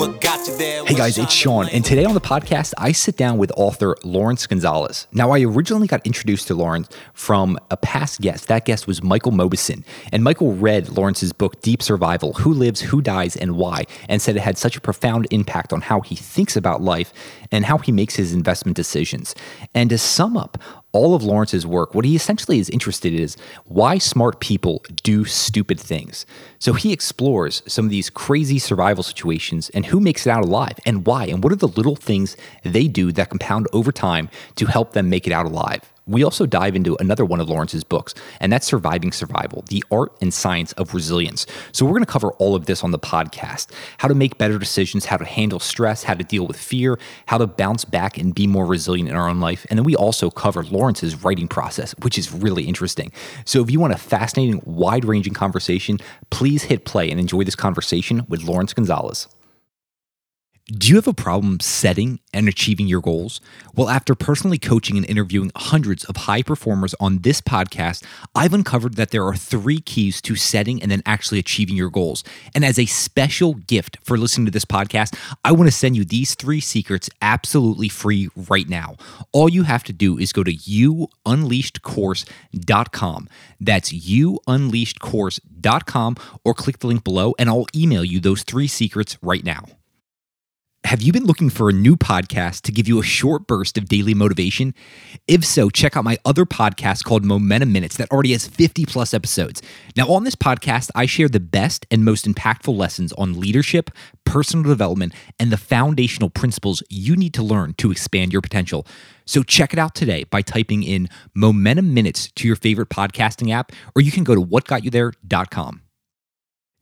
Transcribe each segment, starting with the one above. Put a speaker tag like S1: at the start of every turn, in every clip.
S1: Hey guys, it's Sean, and today on the podcast, I sit down with author Laurence Gonzales. Now, I originally got introduced to Laurence from a past guest. That guest was Michael Mauboussin, and Michael read Laurence's book, Deep Survival Who Lives, Who Dies, and Why, and said it had such a profound impact on how he thinks about life and how he makes his investment decisions. And to sum up all of Laurence's work, what he essentially is interested in is why smart people do stupid things. So he explores some of these crazy survival situations and who makes it out alive and why, and what are the little things they do that compound over time to help them make it out alive. We also dive into another one of Laurence's books, and that's Surviving Survival The Art and Science of Resilience. So, we're going to cover all of this on the podcast how to make better decisions, how to handle stress, how to deal with fear, how to bounce back and be more resilient in our own life. And then we also cover Laurence's writing process, which is really interesting. So, if you want a fascinating, wide ranging conversation, please hit play and enjoy this conversation with Laurence Gonzales. Do you have a problem setting and achieving your goals? Well, after personally coaching and interviewing hundreds of high performers on this podcast, I've uncovered that there are three keys to setting and then actually achieving your goals. And as a special gift for listening to this podcast, I want to send you these three secrets absolutely free right now. All you have to do is go to youunleashedcourse.com. That's youunleashedcourse.com or click the link below and I'll email you those three secrets right now. Have you been looking for a new podcast to give you a short burst of daily motivation? If so, check out my other podcast called Momentum Minutes that already has 50 plus episodes. Now, on this podcast, I share the best and most impactful lessons on leadership, personal development, and the foundational principles you need to learn to expand your potential. So check it out today by typing in Momentum Minutes to your favorite podcasting app, or you can go to whatgotyouthere.com.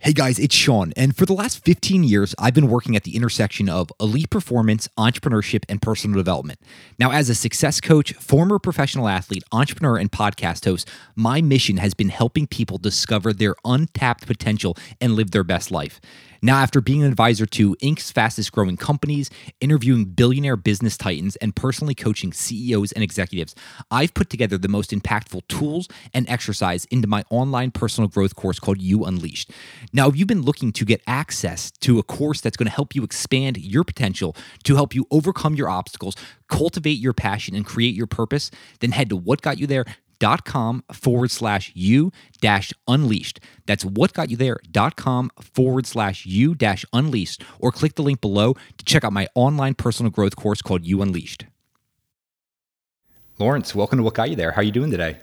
S1: Hey guys, it's Sean, and for the last 15 years, I've been working at the intersection of elite performance, entrepreneurship, and personal development. Now, as a success coach, former professional athlete, entrepreneur, and podcast host, my mission has been helping people discover their untapped potential and live their best life. Now, after being an advisor to Inc.'s fastest growing companies, interviewing billionaire business titans, and personally coaching CEOs and executives, I've put together the most impactful tools and exercise into my online personal growth course called You Unleashed. Now, if you've been looking to get access to a course that's going to help you expand your potential, to help you overcome your obstacles, cultivate your passion, and create your purpose, then head to whatgotyouthere.com dot com forward slash you dash unleashed. That's what got you dot com forward slash you dash unleashed, or click the link below to check out my online personal growth course called You Unleashed. Laurence, welcome to What Got You There. How are you doing today?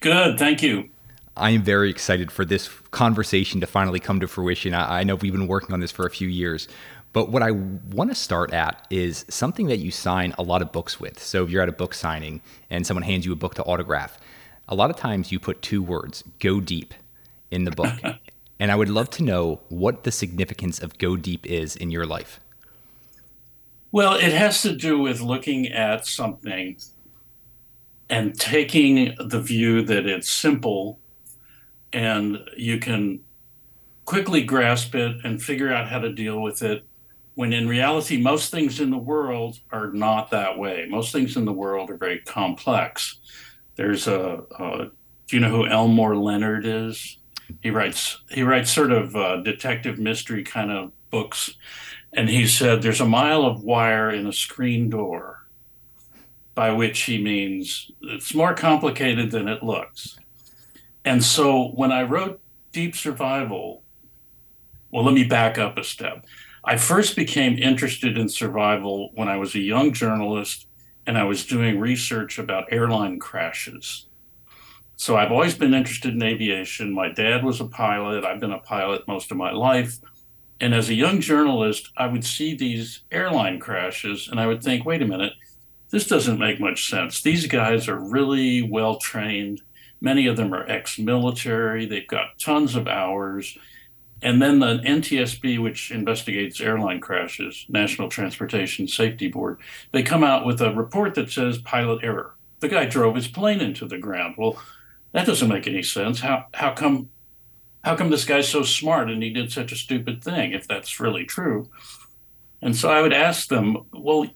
S2: Good, thank you.
S1: I am very excited for this conversation to finally come to fruition. I, I know we've been working on this for a few years, but what I want to start at is something that you sign a lot of books with. So if you're at a book signing and someone hands you a book to autograph, a lot of times you put two words, go deep, in the book. and I would love to know what the significance of go deep is in your life.
S2: Well, it has to do with looking at something and taking the view that it's simple and you can quickly grasp it and figure out how to deal with it when in reality, most things in the world are not that way. Most things in the world are very complex. There's a, a do you know who Elmore Leonard is? He writes he writes sort of uh, detective mystery kind of books, and he said there's a mile of wire in a screen door, by which he means it's more complicated than it looks. And so when I wrote Deep Survival, well, let me back up a step. I first became interested in survival when I was a young journalist and I was doing research about airline crashes. So I've always been interested in aviation. My dad was a pilot. I've been a pilot most of my life. And as a young journalist, I would see these airline crashes and I would think, wait a minute, this doesn't make much sense. These guys are really well trained. Many of them are ex military. They've got tons of hours. And then the NTSB, which investigates airline crashes, National Transportation Safety Board, they come out with a report that says pilot error. the guy drove his plane into the ground. Well, that doesn't make any sense. How how come how come this guy's so smart and he did such a stupid thing if that's really true? And so I would ask them, well,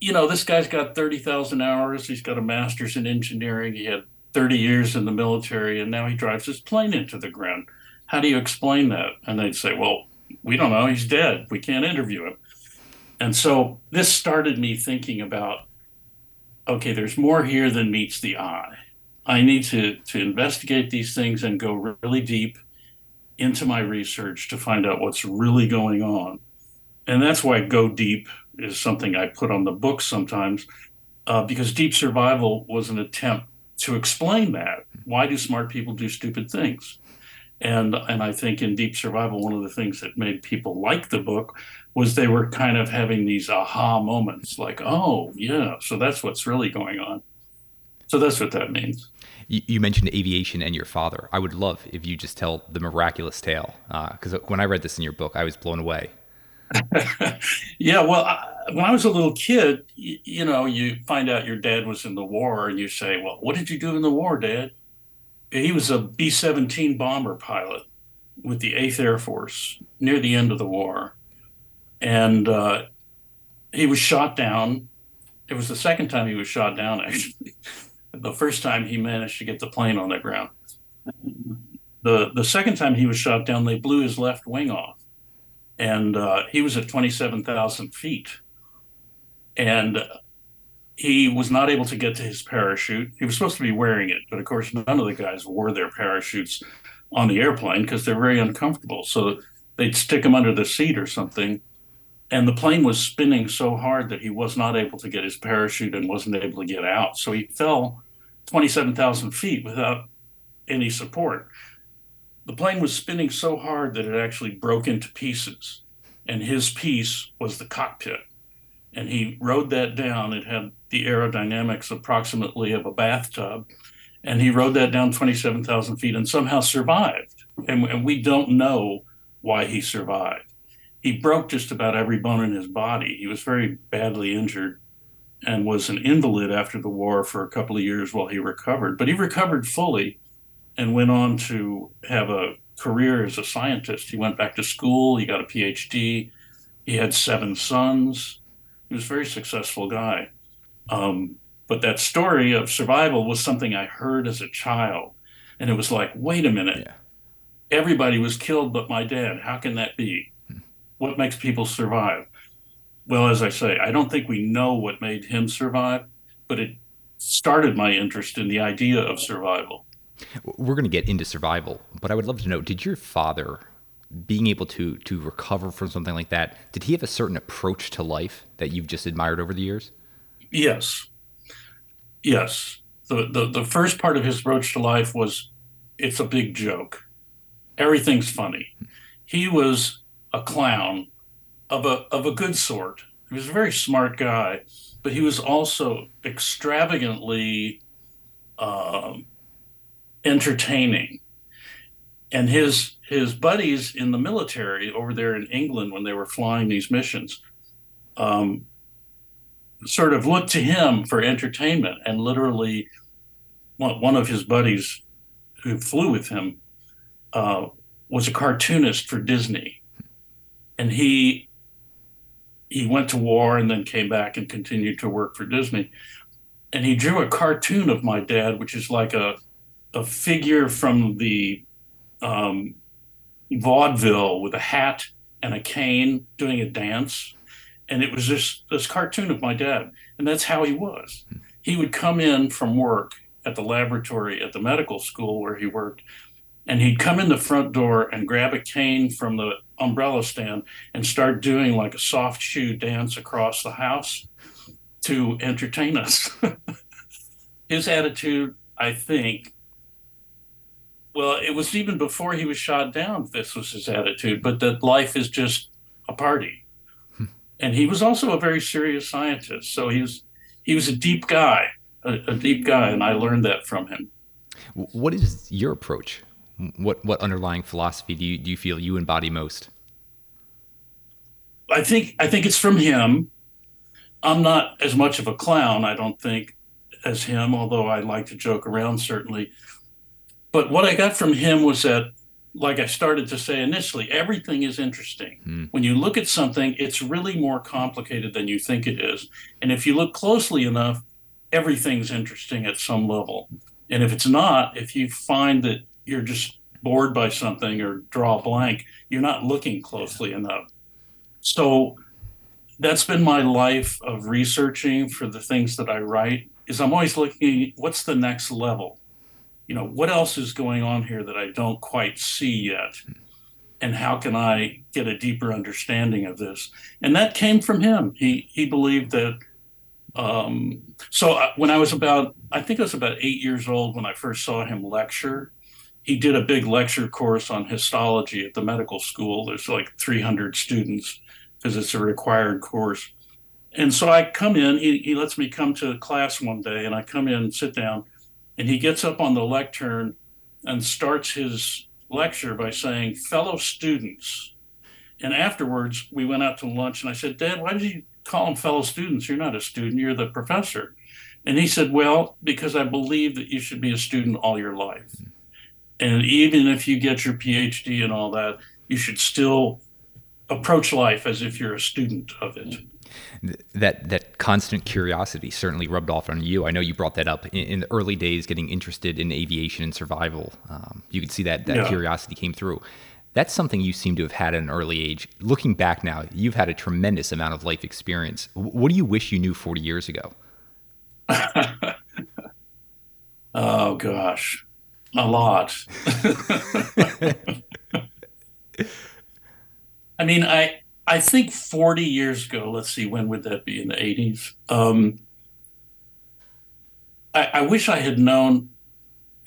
S2: you know, this guy's got 30,000 hours. He's got a master's in engineering. He had 30 years in the military and now he drives his plane into the ground. How do you explain that? And they'd say, well, we don't know. He's dead. We can't interview him. And so this started me thinking about okay, there's more here than meets the eye. I need to, to investigate these things and go really deep into my research to find out what's really going on. And that's why Go Deep is something I put on the book sometimes, uh, because deep survival was an attempt to explain that. Why do smart people do stupid things? And and I think in deep survival, one of the things that made people like the book was they were kind of having these aha moments, like, oh yeah, so that's what's really going on. So that's what that means.
S1: You, mentioned aviation and your father. I would love if you just tell the miraculous tale, because uh, when I read this in your book, I was blown away.
S2: yeah, well, I, when I was a little kid, you, you know, you find out your dad was in the war, and you say, "Well, what did you do in the war, Dad?" He was a B 17 bomber pilot with the 8th Air Force near the end of the war. And uh, he was shot down. It was the second time he was shot down, actually. the first time he managed to get the plane on the ground. The, the second time he was shot down, they blew his left wing off. And uh, he was at 27,000 feet. And he was not able to get to his parachute. He was supposed to be wearing it, but of course, none of the guys wore their parachutes on the airplane because they're very uncomfortable. So they'd stick him under the seat or something. And the plane was spinning so hard that he was not able to get his parachute and wasn't able to get out. So he fell 27,000 feet without any support. The plane was spinning so hard that it actually broke into pieces. And his piece was the cockpit and he rode that down. It had the aerodynamics approximately of a bathtub, and he rode that down 27,000 feet and somehow survived. And, and, we don't know why he survived. He broke just about every bone in his body. He was very badly injured and was an invalid after the war for a couple of years while he recovered. But he recovered fully and went on to have a career as a scientist. He went back to school, he got a PhD, he had seven sons he was a very successful guy. Um, but that story of survival was something I heard as a child. And it was like, wait a minute. Yeah. Everybody was killed but my dad. How can that be? Hmm. What makes people survive? Well, as I say, I don't think we know what made him survive, but it started my interest in the idea of survival.
S1: We're going to get into survival, but I would love to know did your father being able to to recover from something like that did he have a certain approach to life that you've just admired over the years?
S2: Yes. Yes. The, the the first part of his approach to life was it's a big joke. Everything's funny. He was a clown of a of a good sort. He was a very smart guy but he was also extravagantly uh, entertaining and his his buddies in the military over there in England when they were flying these missions um, sort of looked to him for entertainment and literally one, of his buddies who flew with him uh, was a cartoonist for Disney. And he he went to war and then came back and continued to work for Disney. And he drew a cartoon of my dad which is like a a figure from the um, vaudeville with a hat and a cane doing a dance. And it was just this cartoon of my dad. And that's how he was. He would come in from work at the laboratory at the medical school where he worked. And he'd come in the front door and grab a cane from the umbrella stand and start doing like a soft shoe dance across the house to entertain us. His attitude, I think, well, it was even before he was shot down. This was his attitude, but that life is just a party. Hmm. and he was also a very serious scientist. So he was he was a deep guy, a, a deep guy, and I learned that from him.
S1: What is your approach? What what underlying philosophy do you do you feel you embody most?
S2: I think I think it's from him. I'm not as much of a clown, I don't think, as him, although I like to joke around certainly. But what I got from him was that, like I started to say initially, everything is interesting. Hmm. When you look at something, it's really more complicated than you think it is. And if you look closely enough, everything's interesting at some level. And if it's not, if you find that you're just bored by something or draw a blank, you're not looking closely enough. So that's been my life of researching for the things that I write is I'm always looking what's the next level? You know, what else is going on here that I don't quite see yet? And how can I get a deeper understanding of this? And that came from him. He he believed that um, so uh, when I was about, I think I was about eight years old when I first saw him lecture. He did a big lecture course on histology at the medical school. There's like 300 students because it's a required course. And so I come in, he, he lets me come to class one day, and I come in sit down, and he gets up on the lectern and starts his lecture by saying, Fellow students. And afterwards, we went out to lunch, and I said, Dad, why did you call them fellow students? You're not a student, you're the professor. And he said, Well, because I believe that you should be a student all your life. And even if you get your PhD and all that, you should still approach life as if you're a student of it.
S1: That that constant curiosity certainly rubbed off on you. I know you brought that up in, in the early days, getting interested in aviation and survival. Um, you could see that that yeah. curiosity came through. That's something you seem to have had at an early age. Looking back now, you've had a tremendous amount of life experience. What do you wish you knew 40 years ago?
S2: oh gosh, a lot. I mean, I I think 40 years ago, let's see, when would that be in the 80s? Um, I, I wish I had known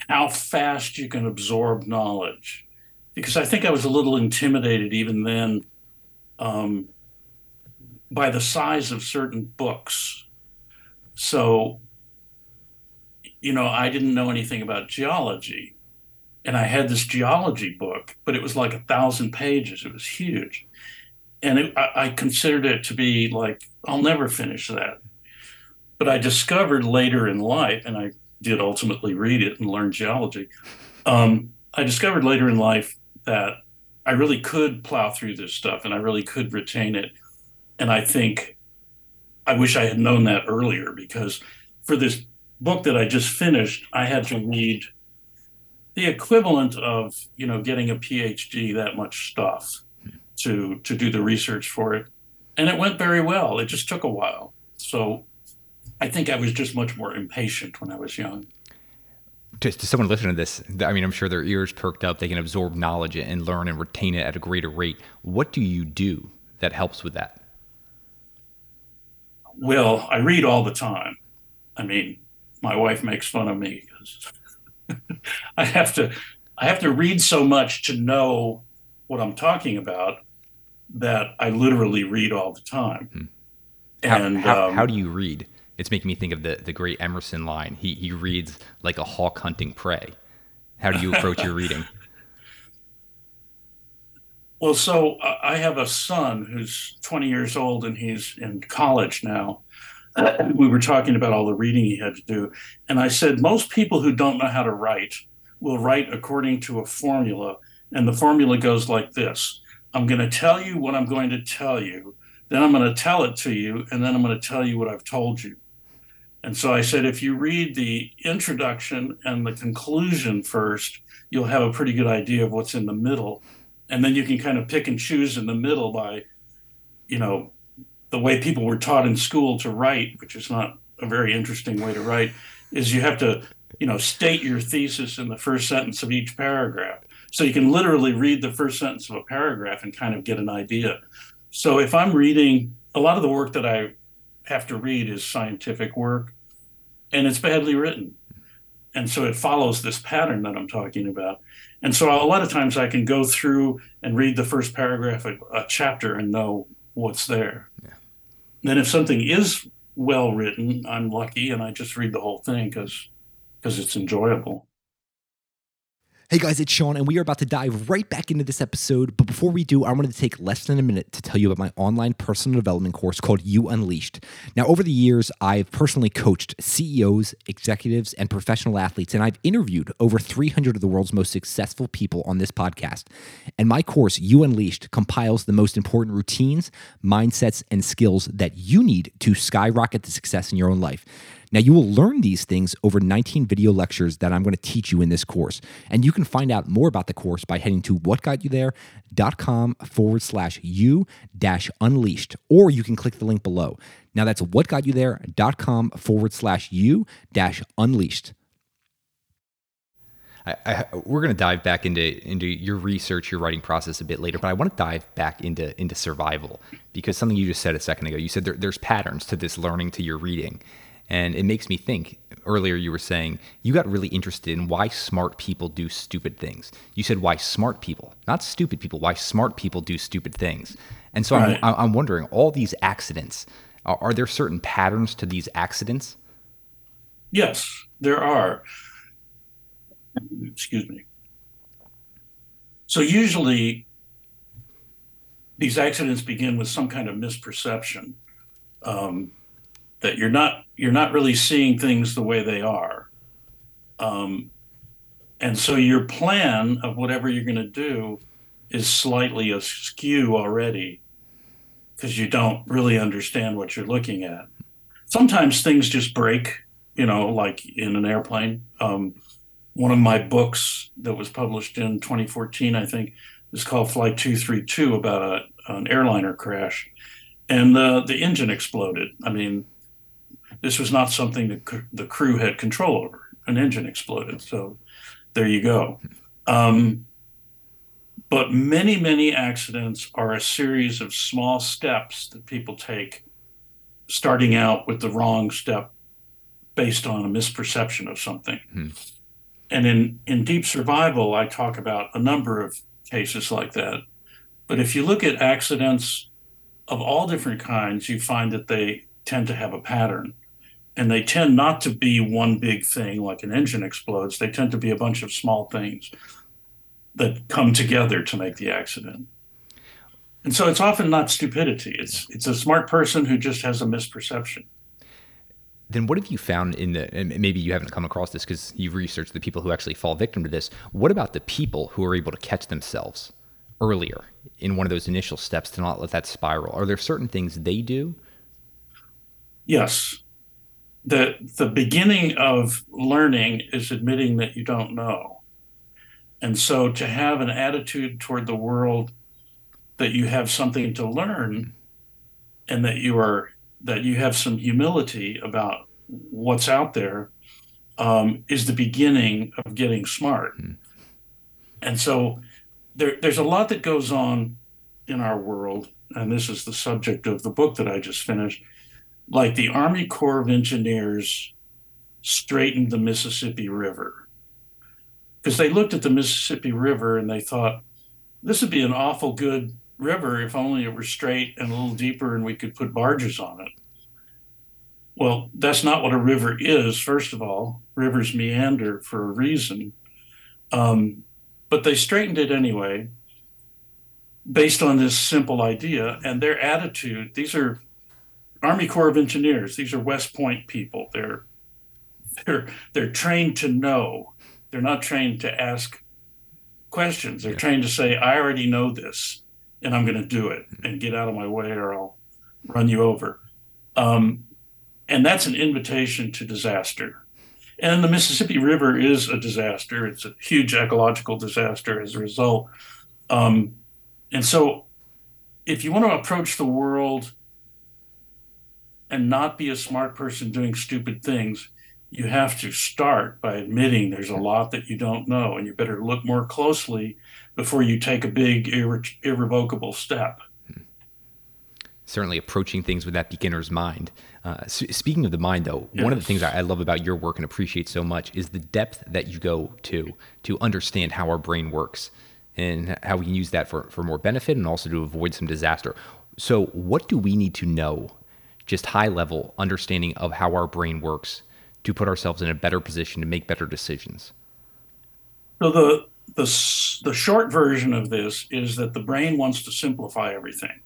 S2: how fast you can absorb knowledge because I think I was a little intimidated even then um, by the size of certain books. So, you know, I didn't know anything about geology and I had this geology book, but it was like a thousand pages. It was huge, and it, I, I, considered it to be like I'll never finish that. But I discovered later in life, and I did ultimately read it and learn geology. Um, I discovered later in life that I really could plow through this stuff, and I really could retain it. And I think I wish I had known that earlier because for this book that I just finished, I had to read the equivalent of you know getting a PhD that much stuff to to do the research for it, and it went very well. It just took a while. So I think I was just much more impatient when I was young.
S1: To, to someone listening to this, I mean, I'm sure their ears perked up. They can absorb knowledge and learn and retain it at a greater rate. What do you do that helps with that?
S2: Well, I read all the time. I mean, my wife makes fun of me because I have to I have to read so much to know what I'm talking about that I literally read all the time. Hmm.
S1: And how, how, um, how, do you read? It's making me think of the the great Emerson line. He he reads like a hawk hunting prey. How do you approach your reading?
S2: Well, so uh, I have a son who's 20 years old and he's in college now we were talking about all the reading he had to do. And I said, most people who don't know how to write will write according to a formula. And the formula goes like this I'm going to tell you what I'm going to tell you. Then I'm going to tell it to you. And then I'm going to tell you what I've told you. And so I said, if you read the introduction and the conclusion first, you'll have a pretty good idea of what's in the middle. And then you can kind of pick and choose in the middle by, you know, the way people were taught in school to write, which is not a very interesting way to write, is you have to, you know, state your thesis in the first sentence of each paragraph. So you can literally read the first sentence of a paragraph and kind of get an idea. So if I'm reading, a lot of the work that I have to read is scientific work, and it's badly written. And so it follows this pattern that I'm talking about. And so a lot of times I can go through and read the first paragraph of a chapter and know what's there. Yeah. Then if something is well written, I'm lucky and I just read the whole thing because because it's enjoyable.
S1: Hey guys, it's Sean, and we are about to dive right back into this episode. But before we do, I wanted to take less than a minute to tell you about my online personal development course called You Unleashed. Now, over the years, I've personally coached CEOs, executives, and professional athletes, and I've interviewed over 300 of the world's most successful people on this podcast. And my course, You Unleashed, compiles the most important routines, mindsets, and skills that you need to skyrocket the success in your own life. Now, you will learn these things over 19 video lectures that I'm going to teach you in this course. And you can find out more about the course by heading to whatgotyouthere.com forward slash you dash unleashed, or you can click the link below. Now, that's whatgotyouthere.com forward slash you dash unleashed. I, I, we're going to dive back into into your research, your writing process a bit later, but I want to dive back into into survival because something you just said a second ago. You said there, there's patterns to this learning to your reading, and it makes me think. Earlier, you were saying you got really interested in why smart people do stupid things. You said why smart people, not stupid people, why smart people do stupid things. And so right. I'm, I'm wondering all these accidents, are, are there certain patterns to these accidents?
S2: Yes, there are. Excuse me. So usually these accidents begin with some kind of misperception. Um, that you're not you're not really seeing things the way they are. Um, and so your plan of whatever you're going to do is slightly askew already because you don't really understand what you're looking at. Sometimes things just break, you know, like in an airplane. Um, one of my books that was published in 2014, I think, is called Flight 232 about a, an airliner crash. And the, the engine exploded. I mean, this was not something that the crew had control over. An engine exploded. So there you go. Um, but many, many accidents are a series of small steps that people take, starting out with the wrong step based on a misperception of something. Hmm. And in, in deep survival, I talk about a number of cases like that. But if you look at accidents of all different kinds, you find that they tend to have a pattern and they tend not to be one big thing like an engine explodes. They tend to be a bunch of small things that come together to make the accident. And so it's often not stupidity. It's it's a smart person who just has a misperception.
S1: Then what have you found in the and maybe you haven't come across this because you've researched the people who actually fall victim to this. What about the people who are able to catch themselves earlier in one of those initial steps to not let that spiral? Are there certain things they do?
S2: Yes the the beginning of learning is admitting that you don't know. And so to have an attitude toward the world that you have something to learn and that you are that you have some humility about what's out there um, is the beginning of getting smart. Mm. and so there, there's a lot that goes on in our world. And this is the subject of the book that i just finished like the Army Corps of Engineers straightened the Mississippi River. Because they looked at the Mississippi River and they thought, this would be an awful good river if only it were straight and a little deeper and we could put barges on it. Well, that's not what a river is, first of all. Rivers meander for a reason. Um, but they straightened it anyway based on this simple idea. And their attitude, these are Army Corps of Engineers. These are West Point people. They're they're they're trained to know. They're not trained to ask questions. They're yeah. trained to say, "I already know this, and I'm going to do it, and get out of my way, or I'll run you over." Um, and that's an invitation to disaster. And the Mississippi River is a disaster. It's a huge ecological disaster as a result. Um, and so, if you want to approach the world and not be a smart person doing stupid things, you have to start by admitting there's a lot that you don't know, and you better look more closely before you take a big, irre- irrevocable step.
S1: Certainly, approaching things with that beginner's mind. Uh, speaking of the mind, though, yes. one of the things I love about your work and appreciate so much is the depth that you go to to understand how our brain works and how we can use that for, for more benefit and also to avoid some disaster. So, what do we need to know just high level understanding of how our brain works to put ourselves in a better position to make better decisions?
S2: So the the the short version of this is that the brain wants to simplify everything,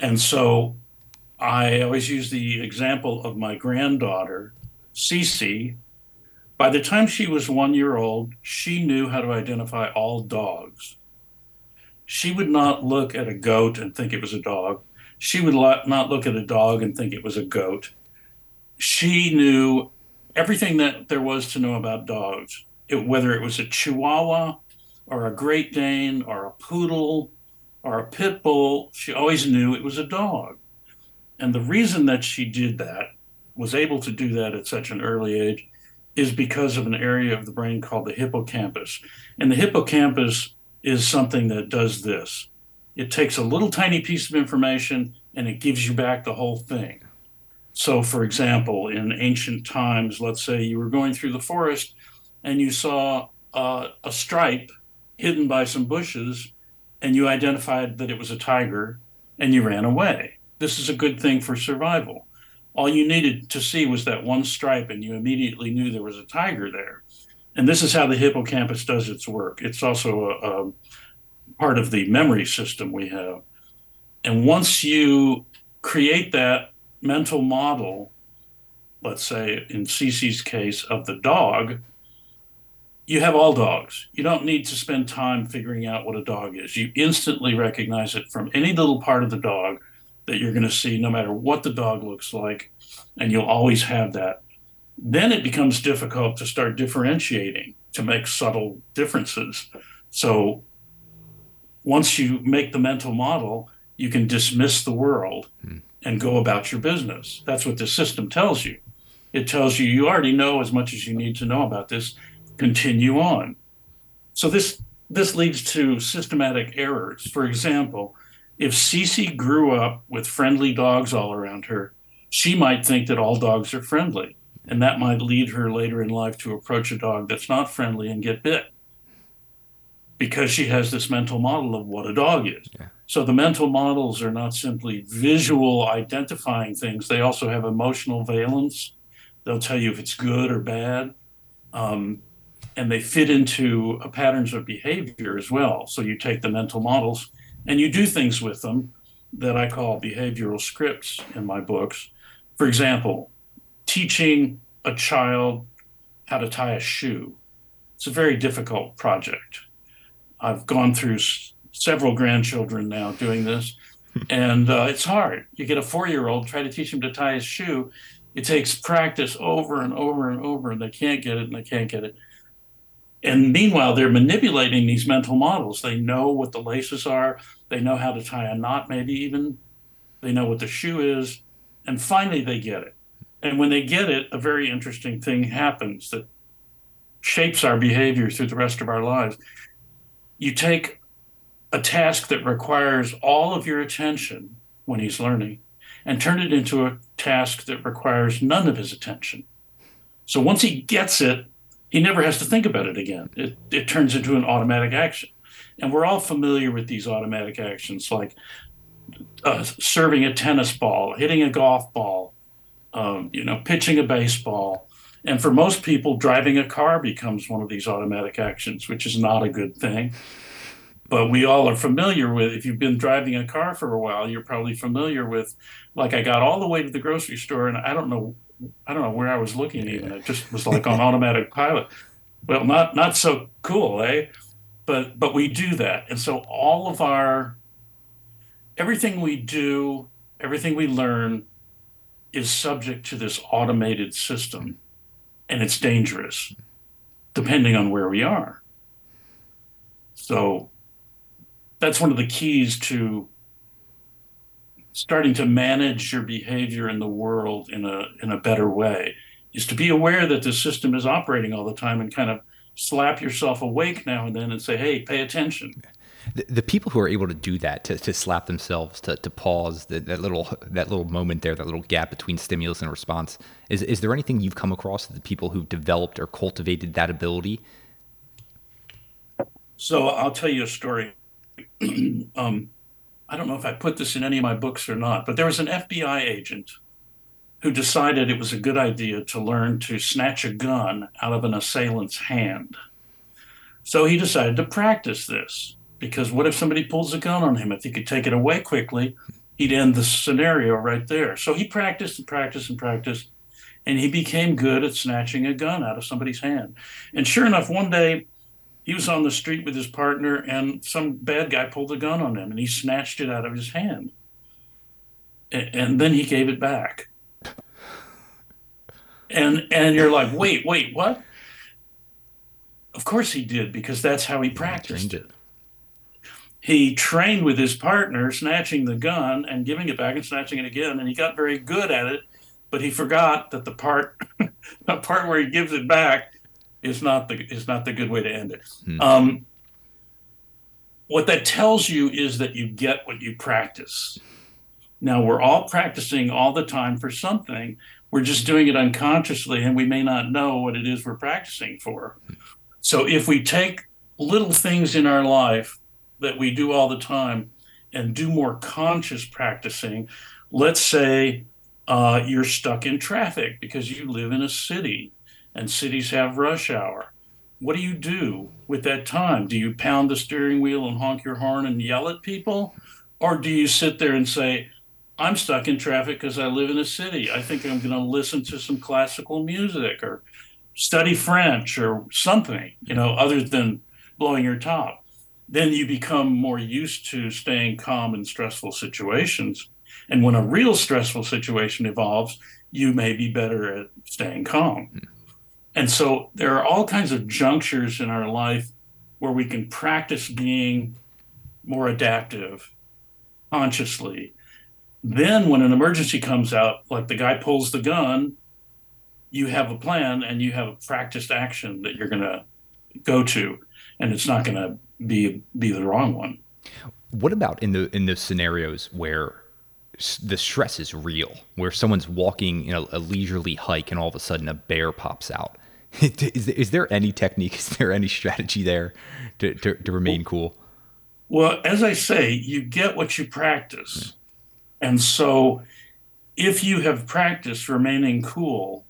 S2: and so I always use the example of my granddaughter, Cece. By the time she was one year old, she knew how to identify all dogs. She would not look at a goat and think it was a dog. She would not look at a dog and think it was a goat. She knew everything that there was to know about dogs, it, whether it was a Chihuahua or a Great Dane or a poodle or a pit bull, she always knew it was a dog. And the reason that she did that, was able to do that at such an early age, is because of an area of the brain called the hippocampus. And the hippocampus is something that does this it takes a little tiny piece of information and it gives you back the whole thing. So, for example, in ancient times, let's say you were going through the forest and you saw uh, a stripe hidden by some bushes, and you identified that it was a tiger and you ran away. This is a good thing for survival. All you needed to see was that one stripe, and you immediately knew there was a tiger there. And this is how the hippocampus does its work. It's also a, a part of the memory system we have. And once you create that mental model, let's say in Cece's case of the dog, you have all dogs. You don't need to spend time figuring out what a dog is. You instantly recognize it from any little part of the dog that you're going to see, no matter what the dog looks like, and you'll always have that. Then it becomes difficult to start differentiating to make subtle differences. So once you make the mental model, you can dismiss the world hmm. and go about your business. That's what the system tells you. It tells you you already know as much as you need to know about this. Continue on. So this this leads to systematic errors. For example, if Cece grew up with friendly dogs all around her, she might think that all dogs are friendly. And that might lead her later in life to approach a dog that's not friendly and get bit because she has this mental model of what a dog is. Yeah. So the mental models are not simply visual identifying things, they also have emotional valence. They'll tell you if it's good or bad. Um, and they fit into patterns of behavior as well. So you take the mental models and you do things with them that I call behavioral scripts in my books. For example, teaching a child how to tie a shoe. It's a very difficult project I've gone through s- several grandchildren now doing this, and uh, it's hard. You get a four year old, try to teach him to tie his shoe. It takes practice over and over and over, and they can't get it and they can't get it. And meanwhile, they're manipulating these mental models. They know what the laces are, they know how to tie a knot, maybe even. They know what the shoe is. And finally, they get it. And when they get it, a very interesting thing happens that shapes our behavior through the rest of our lives you take a task that requires all of your attention when he's learning and turn it into a task that requires none of his attention. So once he gets it, he never has to think about it again. It, it turns into an automatic action. And we're all familiar with these automatic actions like uh, serving a tennis ball, hitting a golf ball, um, you know, pitching a baseball. And for most people, driving a car becomes one of these automatic actions, which is not a good thing. But we all are familiar with, if you've been driving a car for a while, you're probably familiar with, like, I got all the way to the grocery store and I don't know, I don't know where I was looking even. It just was like on automatic pilot. Well, not not so cool, eh? But but we do that, and so all of our everything we do, everything we learn, is subject to this automated system and it's dangerous depending on where we are. So that's one of the keys to starting to manage your behavior in the world in a in a better way is to be aware that the system is operating all the time and kind of slap yourself awake now and then and say hey pay attention
S1: the, people who are able to do that, to, to slap themselves, to, to pause the, that little that little moment there, that little gap between stimulus and response, is is there anything you've come across that the people who've developed or cultivated that ability?
S2: So I'll tell you a story. um, I don't know if I put this in any of my books or not, but there was an FBI agent who decided it was a good idea to learn to snatch a gun out of an assailant's hand. So he decided to practice this because what if somebody pulls a gun on him? If he could take it away quickly, he'd end the scenario right there. So he practiced and practiced and practiced, and he became good at snatching a gun out of somebody's hand. And sure enough, one day he was on the street with his partner, and some bad guy pulled a gun on him, and he snatched it out of his hand. And, then he gave it back. And and you're like, wait, wait, what? Of course he did, because that's how he practiced it he trained with his partner, snatching the gun and giving it back and snatching it again, and he got very good at it. But he forgot that the part, the part where he gives it back, is not the is not the good way to end it. Hmm. Um, what that tells you is that you get what you practice. Now we're all practicing all the time for something. We're just doing it unconsciously, and we may not know what it is we're practicing for. So if we take little things in our life that we do all the time and do more conscious practicing. Let's say uh, you're stuck in traffic because you live in a city and cities have rush hour. What do you do with that time? Do you pound the steering wheel and honk your horn and yell at people? Or do you sit there and say, I'm stuck in traffic because I live in a city. I think I'm going to listen to some classical music or study French or something, you know, other than blowing your top then you become more used to staying calm in stressful situations. And when a real stressful situation evolves, you may be better at staying calm. Mm. And so there are all kinds of junctures in our life where we can practice being more adaptive consciously. Then, when an emergency comes out, like the guy pulls the gun, you have a plan and you have a practiced action that you're going to go to, and it's not going to be be the wrong one.
S1: What about in the in the scenarios where the stress is real, where someone's walking you know, a leisurely hike and all of a sudden a bear pops out? is, is there any technique? Is there any strategy there to, to, to remain cool?
S2: Well, as I say, you get what you practice. And so if you have practiced remaining cool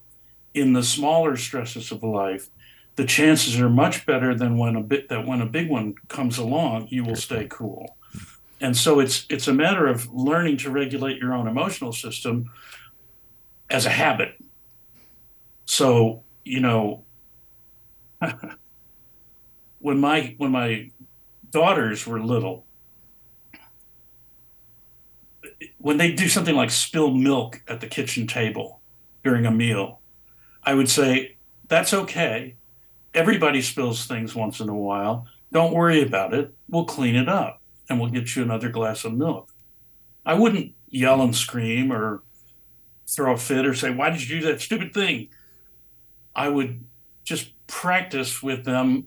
S2: in the smaller stresses of life, the chances are much better than when a bit that when a big one comes along, you will stay cool. And so it's it's a matter of learning to regulate your own emotional system as a habit. So, you know, when my when my daughters were little, when they do something like spill milk at the kitchen table during a meal, I would say, that's okay everybody spills things once in a while. Don't worry about it. We'll clean it up and we'll get you another glass of milk. I wouldn't yell and scream or throw a fit or say, Why did you do that stupid thing? I would just practice with them.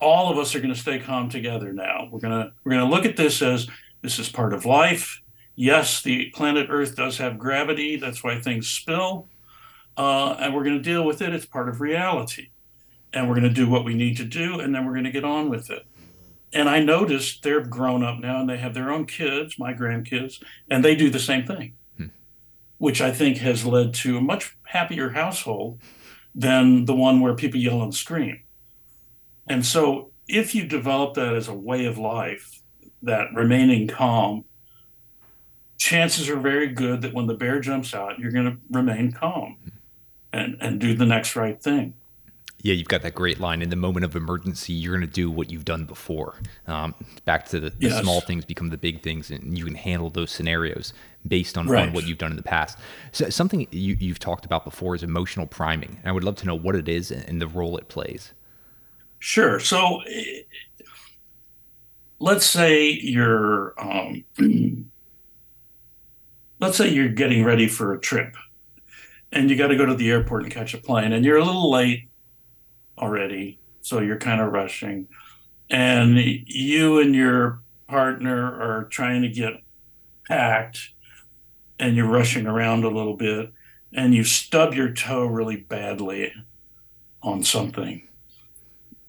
S2: All of us are going to stay calm together now. We're going to we're going to look at this as this is part of life. Yes, the planet Earth does have gravity. That's why things spill. Uh, and we're going to deal with it. It's part of reality and we're going to do what we need to do and then we're going to get on with it. And i noticed they're grown up now and they have their own kids my grandkids and they do the same thing. Hmm. which i think has led to a much happier household than the one where people yell and scream. And so if you develop that as a way of life that remaining calm chances are very good that when the bear jumps out you're going to remain calm and, and do the next right thing
S1: yeah, you've got that great line. In the moment of emergency, you're going to do what you've done before. Um, back to the, the yes. small things become the big things, and you can handle those scenarios based on, right. on what you've done in the past. So something you, have talked about before is emotional priming. And I would love to know what it is and the role it plays.
S2: Sure. So let's say you're um, let's say you're getting ready for a trip, and you got to go to the airport and catch a plane, and you're a little late already, so you're kind of rushing. And you and your partner are trying to get packed and you're rushing around a little bit and you stub your toe really badly on something.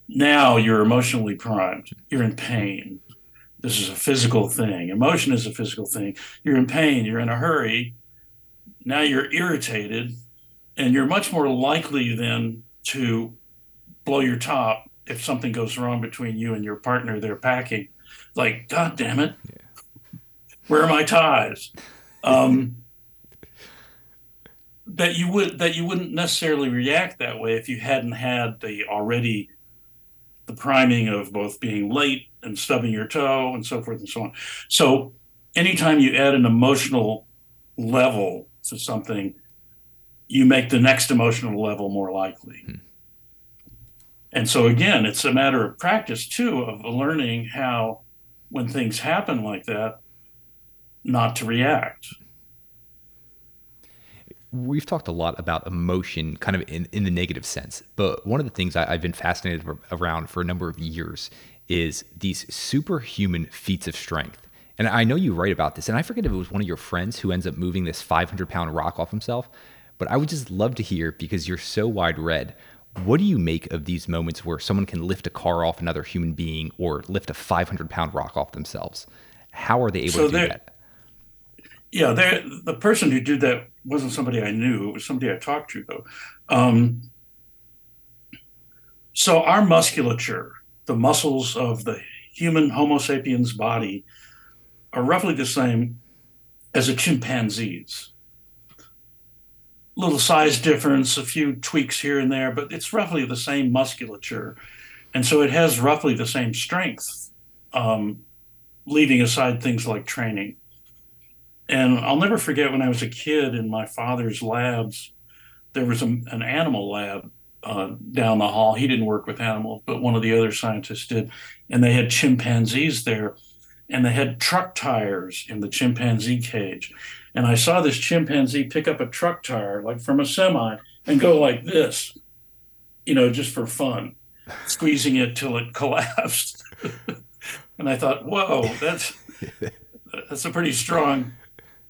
S2: Now you're emotionally primed. You're in pain. This is a physical thing. Emotion is a physical thing. You're in pain. You're in a hurry. Now you're irritated and you're much more likely then to blow your top if something goes wrong between you and your partner, they're packing. Like, God damn it, yeah. where are my ties? Um, that you would that you wouldn't necessarily react that way if you hadn't had the already the priming of both being late and stubbing your toe and so forth and so on. So anytime you add an emotional level to something, you make the next emotional level more likely. Hmm. And so again, it's a matter of practice too of learning how when things happen like that not to react.
S1: We've talked a lot about emotion kind of in, in the negative sense but one of the things I, have been fascinated around for a number of years is these superhuman feats of strength. And i know you write about this and i forget if it was one of your friends who ends up moving this 500 pound rock off himself but i would just love to hear because you're so wide read what do you make of these moments where someone can lift a car off another human being or lift a 500 pound rock off themselves how are they able so to do that
S2: yeah, the person who did that wasn't somebody I knew. It was somebody I talked to, though. Um, so our musculature, the muscles of the human Homo sapiens body, are roughly the same as a chimpanzee's. Little size difference, a few tweaks here and there, but it's roughly the same musculature, and so it has roughly the same strength. Um, leaving aside things like training. And I'll never forget when I was a kid in my father's labs, there was a, an animal lab uh, down the hall. He didn't work with animals, but one of the other scientists did. And they had chimpanzees there, and they had truck tires in the chimpanzee cage. And I saw this chimpanzee pick up a truck tire, like from a semi, and go like this, you know, just for fun, squeezing it till it collapsed. and I thought, whoa, that's that's a pretty strong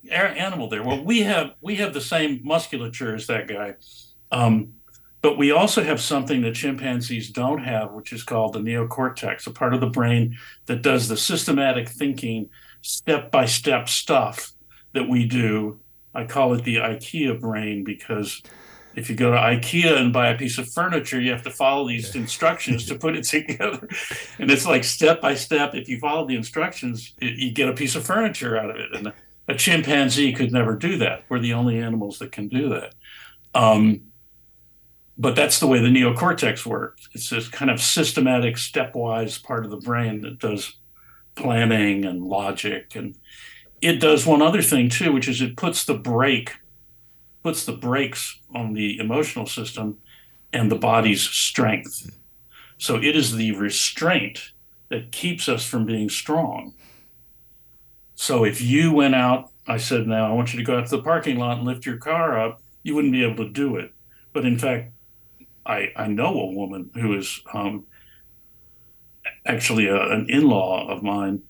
S2: animal there. Well, we have we have the same musculature as that guy, um, but we also have something that chimpanzees don't have, which is called the neocortex, a part of the brain that does the systematic thinking, step by step stuff that we do. I call it the IKEA brain because if you go to IKEA and buy a piece of furniture, you have to follow these instructions to put it together. And it's like step by step. If you follow the instructions, you get a piece of furniture out of it. And a chimpanzee could never do that. We're the only animals that can do that. Um, but that's the way the neocortex works. It's this kind of systematic, stepwise part of the brain that does planning and logic. And it does one other thing too, which is it puts the brake, puts the brakes on the emotional system and the body's strength. So it is the restraint that keeps us from being strong. So if you went out, I said, now I want you to go out to the parking lot and lift your car up, you wouldn't be able to do it. But in fact, I, I know a woman who is um, actually a, an in law of mine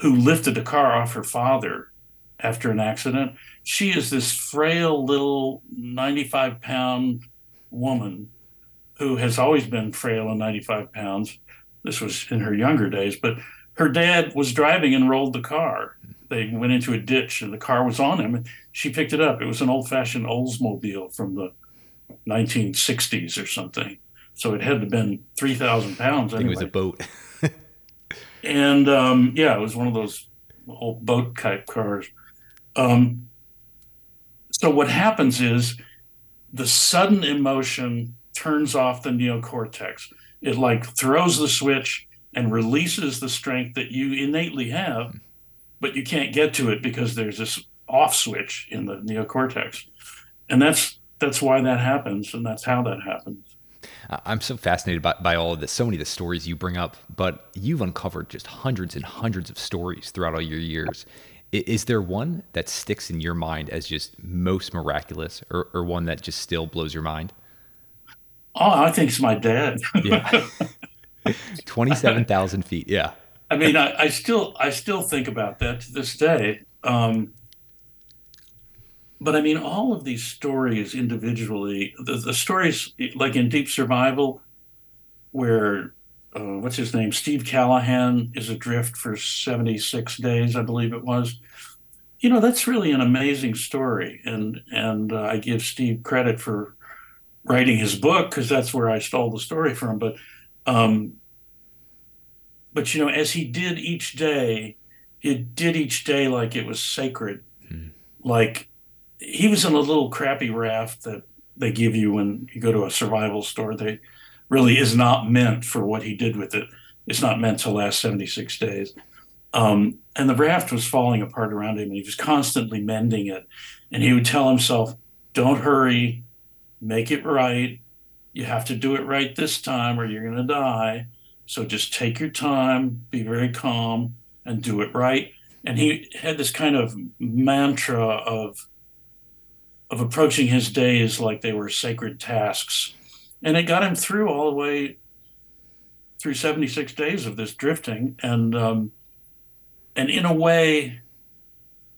S2: who lifted the car off her father after an accident. She is this frail little 95 pound woman who has always been frail and 95 pounds. This was in her younger days, but her dad was driving and rolled the car. They went into a ditch and the car was on him. She picked it up. It was an old fashioned Oldsmobile from the 1960s or something. So it had to have been 3,000 pounds.
S1: Anyway. it was a boat.
S2: and um, yeah, it was one of those old boat type cars. Um, so what happens is the sudden emotion turns off the neocortex. It like throws the switch and releases the strength that you innately have, but you can't get to it because there's this off switch in the neocortex. And that's that's why that happens and that's how that happens.
S1: I'm so fascinated by, by all of this, so many of the stories you bring up, but you've uncovered just hundreds and hundreds of stories throughout all your years. Is there one that sticks in your mind as just most miraculous or, or one that just still blows your mind?
S2: Oh, I think it's my dad.
S1: yeah. 27,000 feet. Yeah.
S2: I mean, I, I, still, I still think about that to this day. Um, but I mean, all of these stories individually, the, the stories like in Deep Survival, where uh, what's his name, Steve Callahan is adrift for 76 days, I believe it was. You know, that's really an amazing story, and and uh, I give Steve credit for writing his book because that's where I stole the story from. But, um, but you know, as he did each day, he did each day like it was sacred. Hmm. Like he was in a little crappy raft that they give you when you go to a survival store. They really is not meant for what he did with it. It's not meant to last 76 days. Um, and the raft was falling apart around him, and he was constantly mending it. And he would tell himself, Don't hurry, make it right. You have to do it right this time, or you're going to die. So just take your time, be very calm, and do it right. And he had this kind of mantra of of approaching his days like they were sacred tasks. And it got him through all the way through 76 days of this drifting. And um, and in a way,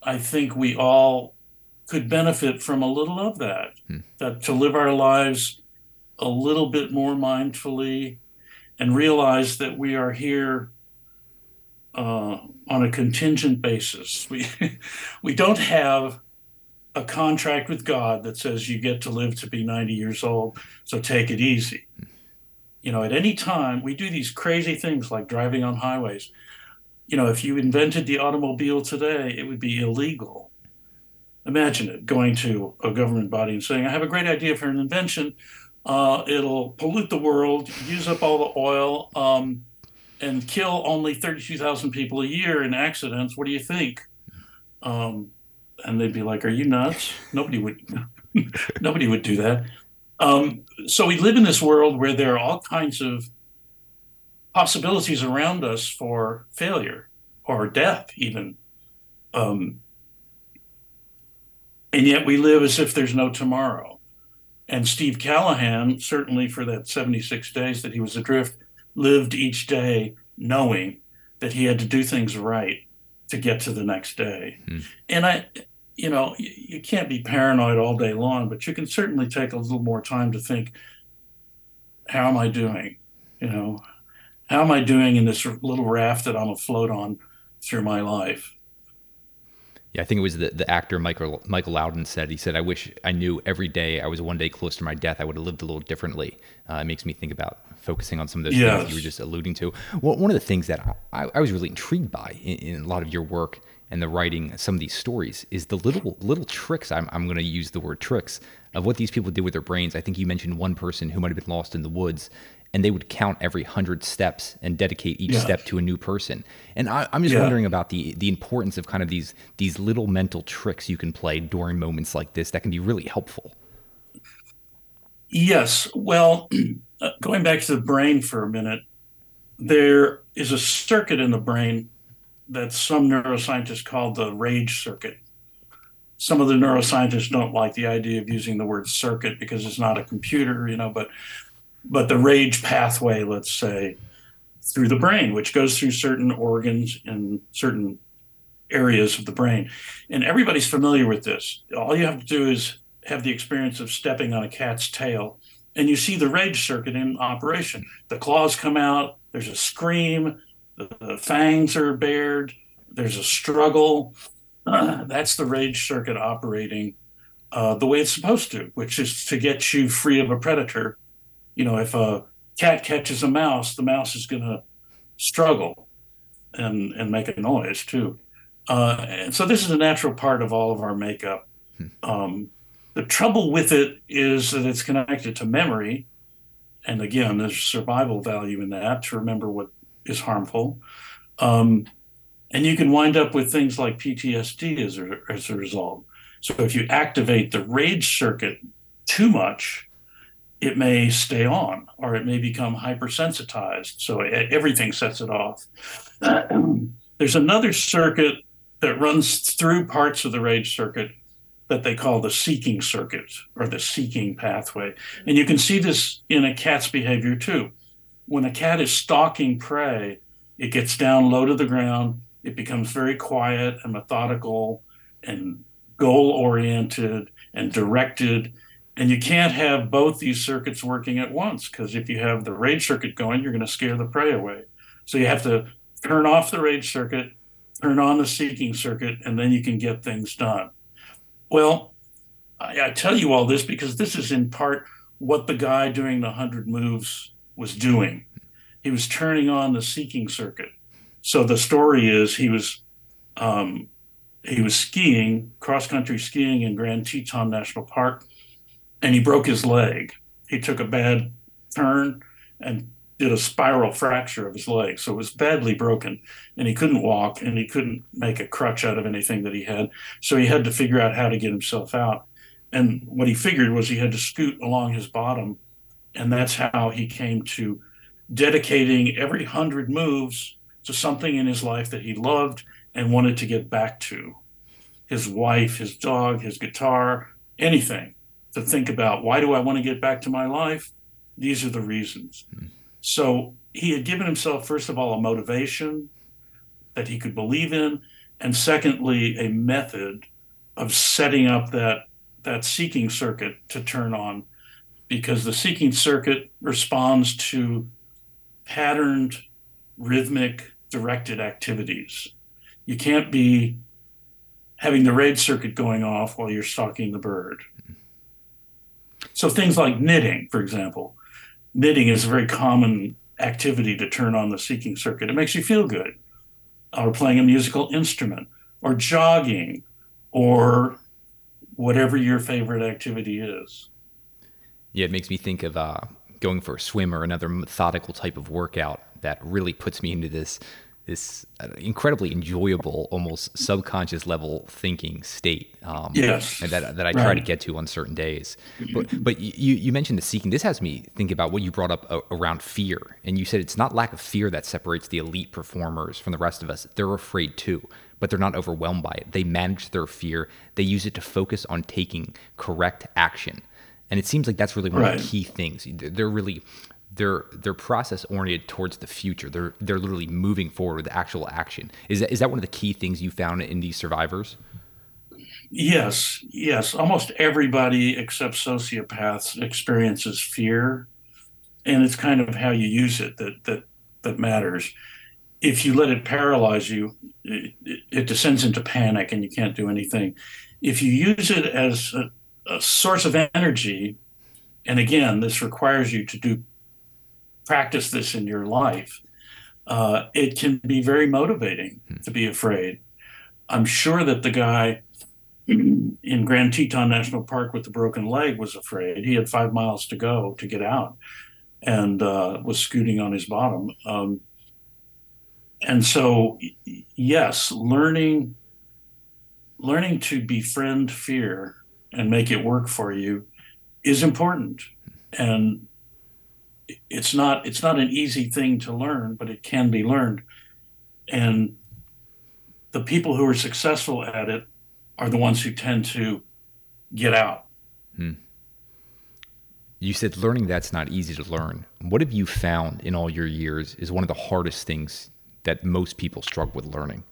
S2: I think we all could benefit from a little of that. Hmm. That to live our lives a little bit more mindfully and realize that we are here uh, on a contingent basis. We we don't have a contract with God that says you get to live to be 90 years old, so take it easy. You know, at any time we do these crazy things like driving on highways you know, if you invented the automobile today, it would be illegal. Imagine it going to a government body and saying, I have a great idea for an invention. Uh, it'll pollute the world, use up all the oil, um, and kill only 32,000 people a year in accidents. What do you think? Um, and they'd be like, Are you nuts? Nobody would. nobody would do that. Um, so we live in this world where there are all kinds of possibilities around us for failure or death, even. Um, and yet we live as if there's no tomorrow. And Steve Callahan, certainly for that 76 days that he was adrift, lived each day knowing that he had to do things right to get to the next day. Hmm. And I, you know, you, you can't be paranoid all day long, but you can certainly take a little more time to think, how am I doing? You know, how am I doing in this little raft that I'm afloat on through my life?
S1: Yeah, I think it was the, the actor Michael Michael Landon said. He said, "I wish I knew every day I was one day close to my death. I would have lived a little differently." Uh, it makes me think about focusing on some of those yes. things you were just alluding to. Well, one of the things that I, I was really intrigued by in, in, a lot of your work and the writing, some of these stories, is the little little tricks. I'm I'm going to use the word tricks of what these people did with their brains. I think you mentioned one person who might have been lost in the woods and they would count every hundred steps and dedicate each yeah. step to a new person. And I, am just yeah. wondering about the the importance of kind of these these little mental tricks you can play during moments like this that can be really helpful.
S2: Yes. Well, uh, going back to the brain for a minute, there is a circuit in the brain that some neuroscientists call the rage circuit. Some of the neuroscientists don't like the idea of using the word circuit because it's not a computer, you know, but but the rage pathway, let's say, through the brain, which goes through certain organs and certain areas of the brain. And everybody's familiar with this. All you have to do is have the experience of stepping on a cat's tail, and you see the rage circuit in operation. The claws come out, there's a scream, the, fangs are bared, there's a struggle. Uh, that's the rage circuit operating uh, the way it's supposed to, which is to get you free of a predator you know, if a cat catches a mouse, the mouse is going to struggle and and make a noise too. Uh, and so this is a natural part of all of our makeup. Hmm. Um, the trouble with it is that it's connected to memory, and again, there's survival value in that to remember what is harmful. Um, and you can wind up with things like PTSD as a, as a result. So if you activate the rage circuit too much, it may stay on or it may become hypersensitized. So everything sets it off. there's another circuit that runs through parts of the rage circuit that they call the seeking circuit or the seeking pathway. And you can see this in a cat's behavior too. When a cat is stalking prey, it gets down low to the ground, it becomes very quiet and methodical and goal oriented and directed and you can't have both these circuits working at once because if you have the rage circuit going, you're going to scare the prey away. So you have to turn off the rage circuit, turn on the seeking circuit, and then you can get things done. Well, I, I tell you all this because this is in part what the guy doing the 100 moves was doing. He was turning on the seeking circuit. So the story is he was um, he was skiing, cross country skiing in Grand Teton National Park, and he broke his leg. He took a bad turn and did a spiral fracture of his leg. So it was badly broken, and he couldn't walk and he couldn't make a crutch out of anything that he had. So he had to figure out how to get himself out. And what he figured was he had to scoot along his bottom. And that's how he came to dedicating every hundred moves to something in his life that he loved and wanted to get back to his wife, his dog, his guitar, anything to think about why do I want to get back to my life? These are the reasons. Mm-hmm. So he had given himself, first of all, a motivation that he could believe in, and secondly, a method of setting up that that seeking circuit to turn on because the seeking circuit responds to patterned rhythmic directed activities you can't be having the rage circuit going off while you're stalking the bird. So things like knitting, for example, knitting is a very common activity to turn on the seeking circuit. It makes you feel good. Or playing a musical instrument, or jogging, or whatever your favorite activity is.
S1: Yeah, it makes me think of uh, going for a swim or another methodical type of workout that really puts me into this this uh, incredibly enjoyable, almost subconscious level thinking state.
S2: Um, yes,
S1: that that I try right. to get to on certain days. But but you you mentioned the seeking. This has me think about what you brought up uh, around fear, and you said it's not lack of fear that separates the elite performers from the rest of us. They're afraid too, but they're not overwhelmed by it. They manage their fear. They use it to focus on taking correct action. And it seems like that's really one right. of the key things. They're really they're they're process oriented towards the future. They're they're literally moving forward with actual action. Is that is that one of the key things you found in these survivors?
S2: Yes, yes. Almost everybody except sociopaths experiences fear, and it's kind of how you use it that that that matters. If you let it paralyze you, it, it descends into panic and you can't do anything. If you use it as a, a source of energy, and again, this requires you to do practice this in your life, uh, it can be very motivating hmm. to be afraid. I'm sure that the guy in Grand Teton National Park with the broken leg was afraid. He had five miles to go to get out and uh, was scooting on his bottom. Um, and so, yes, learning learning to befriend fear and make it work for you is important. And it's not it's not an easy thing to learn, but it can be learned. And the people who are successful at it are the ones who tend to get out. Hmm.
S1: You said learning that's not easy to learn. What have you found in all your years is one of the hardest things that most people struggle with learning?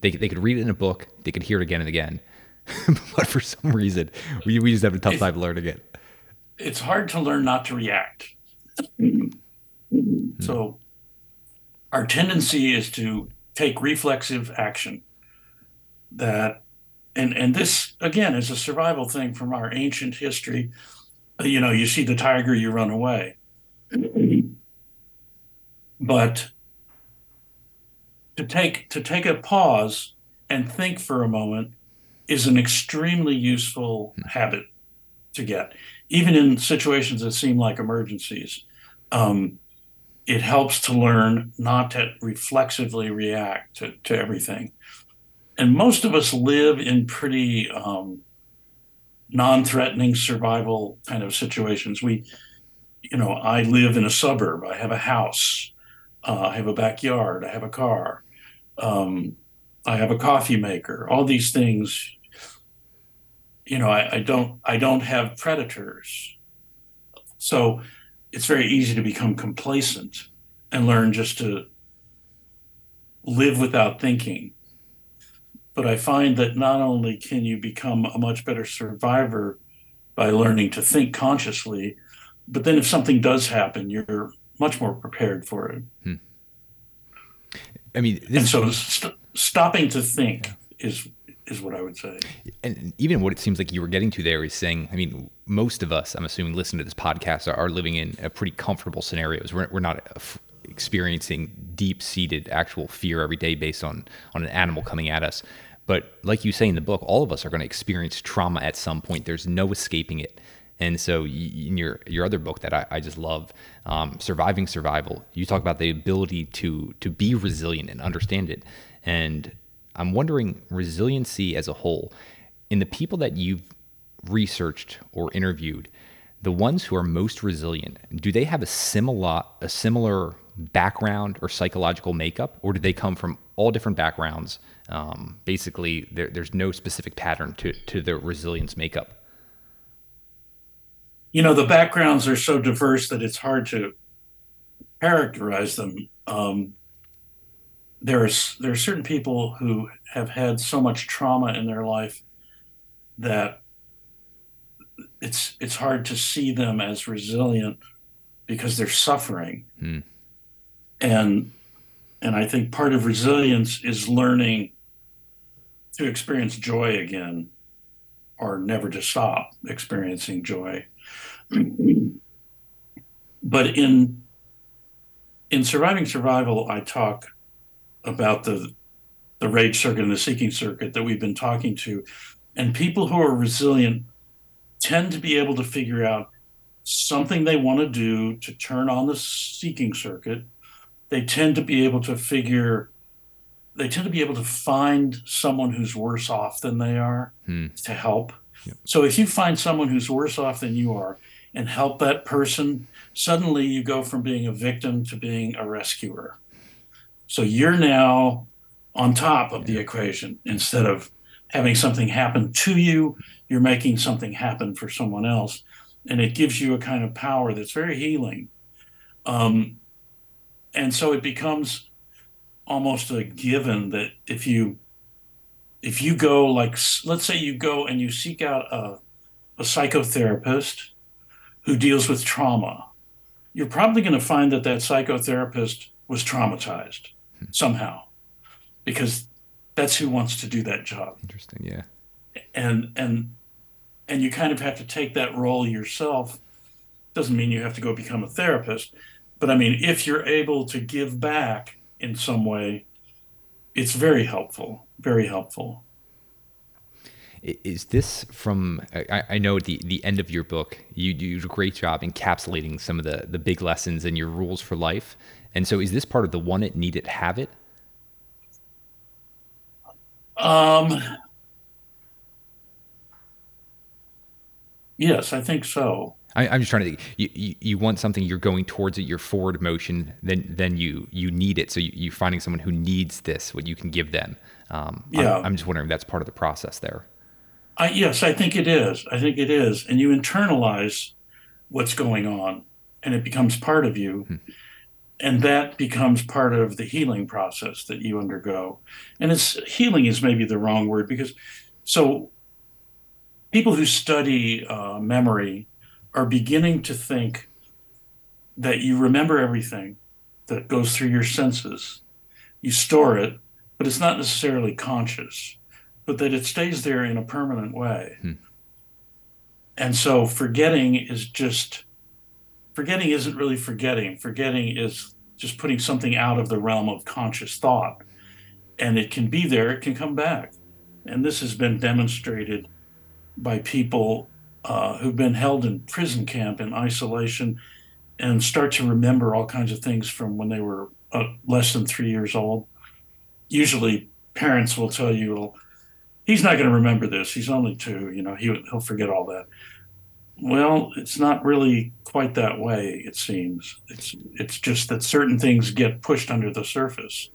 S1: They, they could read it in a book, they could hear it again and again, but for some reason, we, we just have a tough it's, time learning it.
S2: It's hard to learn not to react. Mm-hmm. So our tendency is to take reflexive action that and and this again is a survival thing from our ancient history uh, you know you see the tiger you run away but to take to take a pause and think for a moment is an extremely useful habit to get even in situations that seem like emergencies. Um, it helps to learn not to reflexively react to, to everything. And most of us live in pretty um, non threatening survival kind of situations. We, you know, I live in a suburb, I have a house, uh, I have a backyard, I have a car, um, I have a coffee maker, all these things you know, I, I don't I don't have predators. So it's very easy to become complacent and learn just to live without thinking. But I find that not only can you become a much better survivor by learning to think consciously, but then if something does happen, you're much more prepared for it. Hmm.
S1: I mean,
S2: and so st- stopping to think is is what I would say.
S1: And even what it seems like you were getting to there is saying, I mean, most of us, I'm assuming, listen to this podcast are, are living in a pretty comfortable scenarios. We're, we're not f- experiencing deep seated actual fear every day based on, on an animal coming at us. But like you say in the book, all of us are going to experience trauma at some point. There's no escaping it. And so, in your your other book that I, I just love, um, surviving survival, you talk about the ability to to be resilient and understand it. And I'm wondering resiliency as a whole in the people that you've researched or interviewed, the ones who are most resilient, do they have a similar a similar background or psychological makeup, or do they come from all different backgrounds? Um, basically, there, there's no specific pattern to to their resilience makeup
S2: you know the backgrounds are so diverse that it's hard to characterize them. Um, there's there are certain people who have had so much trauma in their life that it's it's hard to see them as resilient because they're suffering hmm. and and i think part of resilience is learning to experience joy again or never to stop experiencing joy but in in surviving survival, I talk about the the rage circuit and the seeking circuit that we've been talking to, and people who are resilient tend to be able to figure out something they want to do to turn on the seeking circuit. They tend to be able to figure they tend to be able to find someone who's worse off than they are hmm. to help. Yep. So if you find someone who's worse off than you are and help that person, suddenly you go from being a victim to being a rescuer. So you're now on top of the equation instead of having something happen to you, you're making something happen for someone else. And it gives you a kind of power that's very healing. Um, and so it becomes almost a given that if you if you go like let's say you go and you seek out a, a psychotherapist who deals with trauma, you're probably going to find that that psychotherapist was traumatized hmm. somehow because that's who wants to do that job.
S1: Interesting, yeah.
S2: And and and you kind of have to take that role yourself. Doesn't mean you have to go become a therapist, but I mean if you're able to give back in some way, it's very helpful, very helpful.
S1: Is this from? I, I know at the the end of your book, you do a great job encapsulating some of the the big lessons and your rules for life. And so, is this part of the want it, need it, have it?
S2: Um. Yes, I think so.
S1: I, am just trying to think. You, you, you, want something, you're going towards it, you're forward motion, then then you you need it. So you, are finding someone who needs this, what you can give them. Um, yeah. I'm, I'm, just wondering if that's part of the process there.
S2: I, yes, I think it is. I think it is. And you internalize what's going on and it becomes part of you. Hmm. And that becomes part of the healing process that you undergo. And it's healing is maybe the wrong word because so people who study uh, memory are beginning to think that you remember everything that goes through your senses. You store it, but it's not necessarily conscious but that it stays there in a permanent way. Hmm. And so forgetting is just forgetting isn't really forgetting. Forgetting is just putting something out of the realm of conscious thought. And it can be there, it can come back. And this has been demonstrated by people uh, who've been held in prison camp in isolation and start to remember all kinds of things from when they were uh, less than three years old. Usually, parents will tell you, he's not going to remember this. He's only two. You know, he he'll forget all that. Well, it's not really quite that way. It seems it's it's just that certain things get pushed under the surface,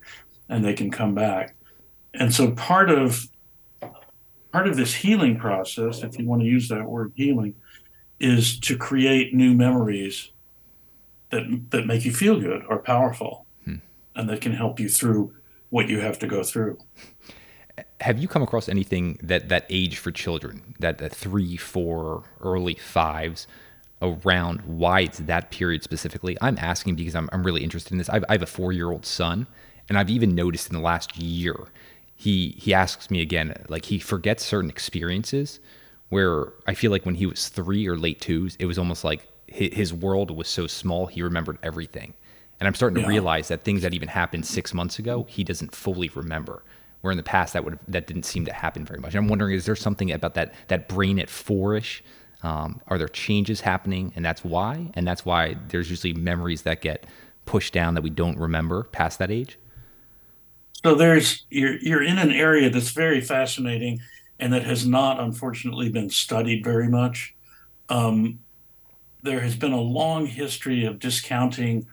S2: and they can come back. And so part of part of this healing process, if you want to use that word healing, is to create new memories that that make you feel good or powerful, hmm. and that can help you through what you have to go through
S1: have you come across anything that that age for children, that, that three, four, early fives, around why it's that period specifically? I'm asking because I'm, I'm really interested in this. I've, I have a four year old son, and I've even noticed in the last year he he asks me again, like he forgets certain experiences where I feel like when he was three or late twos, it was almost like his world was so small he remembered everything. And I'm starting to yeah. realize that things that even happened six months ago, he doesn't fully remember. Where in the past that would that didn't seem to happen very much. I'm wondering, is there something about that that brain at fourish? Um, are there changes happening, and that's why? And that's why there's usually memories that get pushed down that we don't remember past that age.
S2: So there's you're you're in an area that's very fascinating, and that has not unfortunately been studied very much. Um, there has been a long history of discounting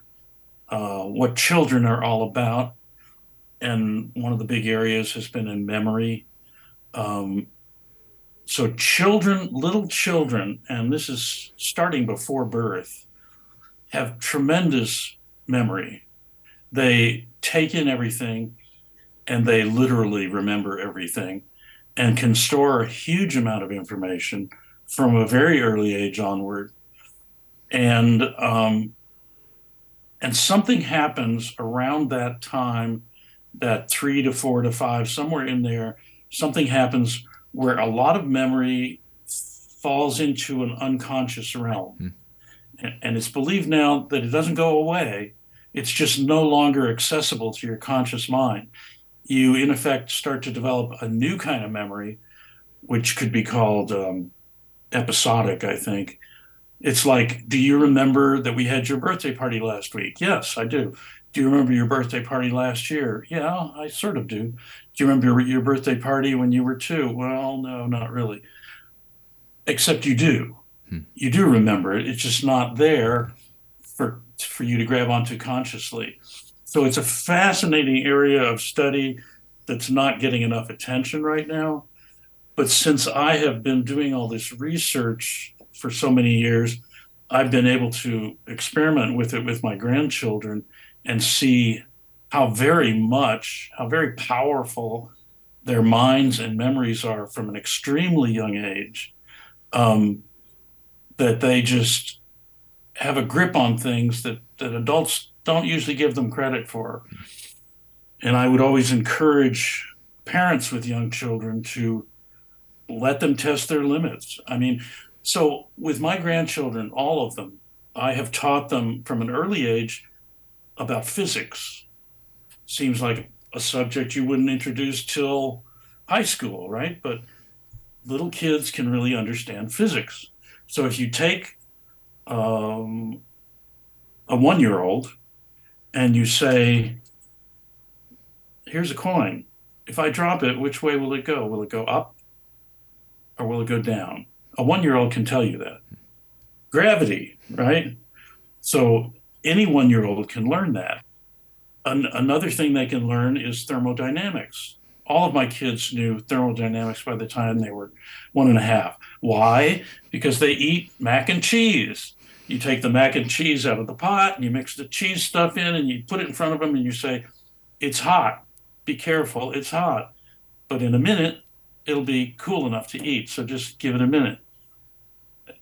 S2: uh, what children are all about. And one of the big areas has been in memory. Um, so, children, little children, and this is starting before birth, have tremendous memory. They take in everything and they literally remember everything and can store a huge amount of information from a very early age onward. And um, and something happens around that time, that three to four to five, somewhere in there, something happens where a lot of memory falls into an unconscious realm. Mm. And it's believed now that it doesn't go away, it's just no longer accessible to your conscious mind. You, in effect, start to develop a new kind of memory, which could be called um, episodic, I think, it's like, do you remember that we had your birthday party last week? Yes, I do. Do you remember your birthday party last year? Yeah, I sort of do. Do you remember your birthday party when you were two? Well, no, not really. Except you do. Hmm. You do remember it. It's just not there for for you to grab onto consciously. So it's a fascinating area of study that's not getting enough attention right now. But since I have been doing all this research for so many years, I've been able to experiment with it with my grandchildren and see how very much, how very powerful their minds and memories are from an extremely young age. Um, that they just have a grip on things that, that adults don't usually give them credit for. And I would always encourage parents with young children to let them test their limits. I mean, so with my grandchildren, all of them, I have taught them from an early age about physics. Seems like a subject you wouldn't introduce till high school, right? But little kids can really understand physics. So if you take um, a one year old and you say, here's a coin. If I drop it, which way will it go? Will it go up or will it go down? A one year old can tell you that. Gravity, right? So any one year old can learn that. An- another thing they can learn is thermodynamics. All of my kids knew thermodynamics by the time they were one and a half. Why? Because they eat mac and cheese. You take the mac and cheese out of the pot and you mix the cheese stuff in and you put it in front of them and you say, It's hot. Be careful, it's hot. But in a minute, it'll be cool enough to eat. So just give it a minute.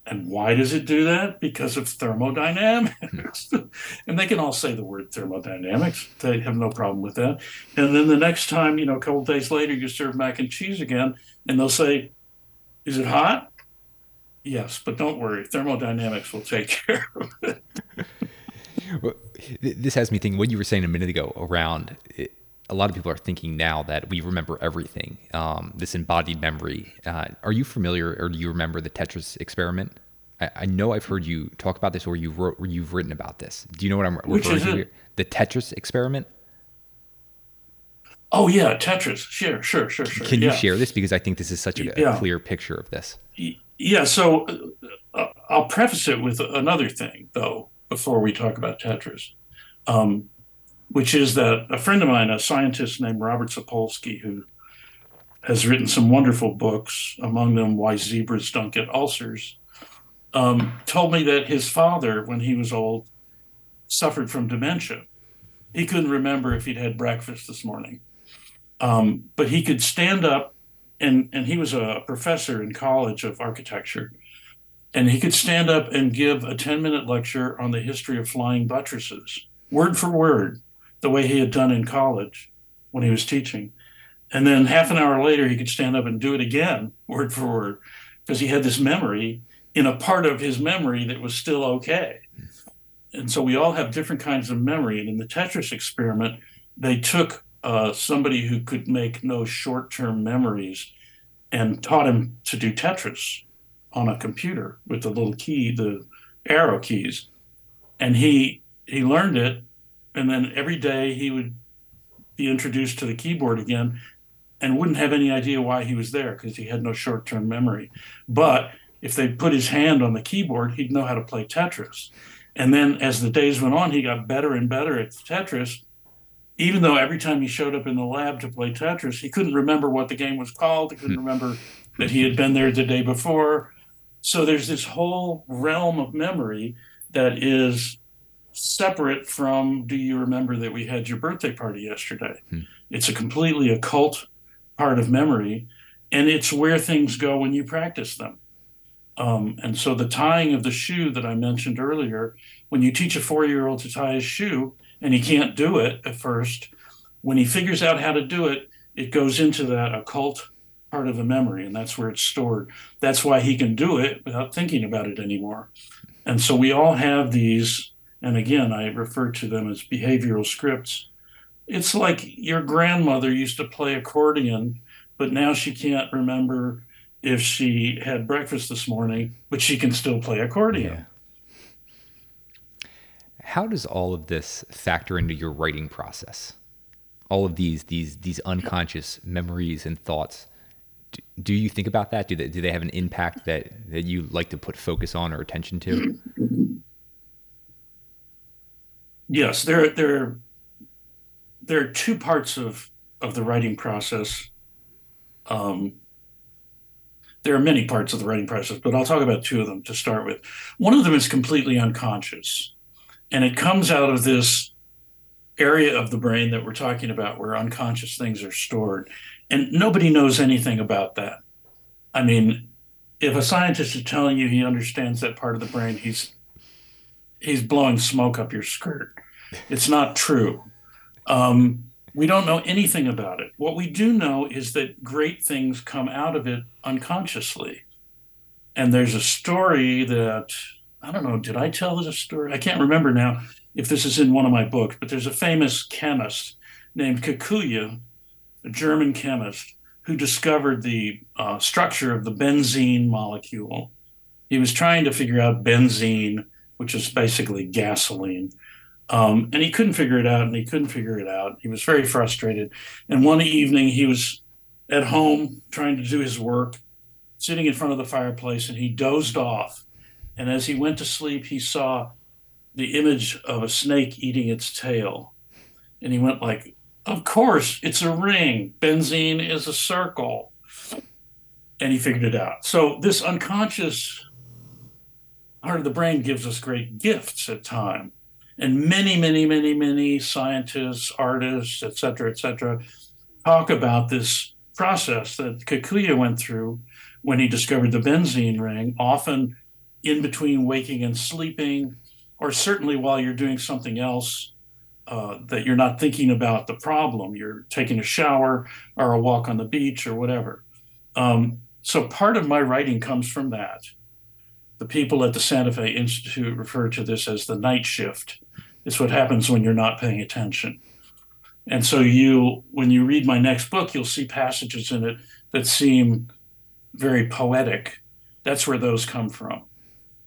S2: And why does it do that? Because of thermodynamics. Hmm. and they can all say the word thermodynamics. They have no problem with that. And then the next time, you know, a couple days later, you serve mac and cheese again, and they'll say, Is it hot? Yes, but don't worry. Thermodynamics will take care of it.
S1: well, this has me thinking what you were saying a minute ago around it, a lot of people are thinking now that we remember everything, um, this embodied memory. Uh, are you familiar or do you remember the Tetris experiment? I, I, know I've heard you talk about this or you wrote or you've written about this. Do you know what I'm
S2: Which referring to
S1: here? The Tetris experiment?
S2: Oh yeah, Tetris. Sure, sure, sure, sure.
S1: Can
S2: you
S1: yeah. share this because I think this is such a, yeah. clear picture of this.
S2: Yeah. So uh, I'll preface it with another thing though before we talk about Tetris. Um, which is that a friend of mine, a scientist named Robert Sapolsky, who has written some wonderful books, among them Why Zebras Don't Get Ulcers, um, told me that his father, when he was old, suffered from dementia. He couldn't remember if he'd had breakfast this morning. Um, but he could stand up, and, and he was a professor in college of architecture. And he could stand up and give a 10 minute lecture on the history of flying buttresses, word for word the way he had done in college when he was teaching. And then half an hour later, he could stand up and do it again, word for word, because he had this memory in a part of his memory that was still okay. And so we all have different kinds of memory. And in the Tetris experiment, they took uh, somebody who could make no short term memories and taught him to do Tetris on a computer with the little key, the arrow keys. And he he learned it, and then every day he would be introduced to the keyboard again and wouldn't have any idea why he was there because he had no short term memory. But if they put his hand on the keyboard, he'd know how to play Tetris. And then as the days went on, he got better and better at Tetris. Even though every time he showed up in the lab to play Tetris, he couldn't remember what the game was called. He couldn't hmm. remember that he had been there the day before. So there's this whole realm of memory that is separate from do you remember that we had your birthday party yesterday? Hmm. It's a completely occult part of memory, and it's where things go when you practice them. Um, and so the tying of the shoe that I mentioned earlier, when you teach a four year old to tie his shoe and he can't do it at first, when he figures out how to do it, it goes into that occult part of the memory and that's where it's stored. That's why he can do it without thinking about it anymore. And so we all have these, and again, I refer to them as behavioral scripts. It's like your grandmother used to play accordion, but now she can't remember if she had breakfast this morning, but she can still play accordion. Yeah.
S1: How does all of this factor into your writing process? All of these these these unconscious memories and thoughts. Do, do you think about that? Do they do they have an impact that that you like to put focus on or attention to?
S2: Yes, there there there are two parts of of the writing process. Um, there are many parts of the writing process, but I'll talk about two of them to start with. One of them is completely unconscious, and it comes out of this area of the brain that we're talking about where unconscious things are stored. And nobody knows anything about that. I mean, if a scientist is telling you he understands that part of the brain, he's he's blowing smoke up your skirt. It's not true. Um, we don't know anything about it. What we do know is that great things come out of it unconsciously. And there's a story that, I don't know, did I tell this story? I can't remember now if this is in one of my books, but there's a famous chemist named Kekulé, a German chemist, who discovered the uh, structure of the benzene molecule. He was trying to figure out benzene, which is basically gasoline. Um, and he couldn't figure it out, and he couldn't figure it out. He was very frustrated. And one evening, he was at home trying to do his work, sitting in front of the fireplace, and he dozed off. And as he went to sleep, he saw the image of a snake eating its tail. And he went like, "Of course, it's a ring. Benzene is a circle." And he figured it out. So this unconscious part of the brain gives us great gifts at time and many, many, many, many scientists, artists, et cetera, et cetera, talk about this process that Kekulé went through when he discovered the benzene ring, often in between waking and sleeping, or certainly while you're doing something else uh, that you're not thinking about the problem. You're taking a shower or a walk on the beach or whatever. Um, so part of my writing comes from that. The people at the Santa Fe Institute refer to this as the night shift. It's what happens when you're not paying attention. And so you when you read my next book, you'll see passages in it that seem very poetic. That's where those come from.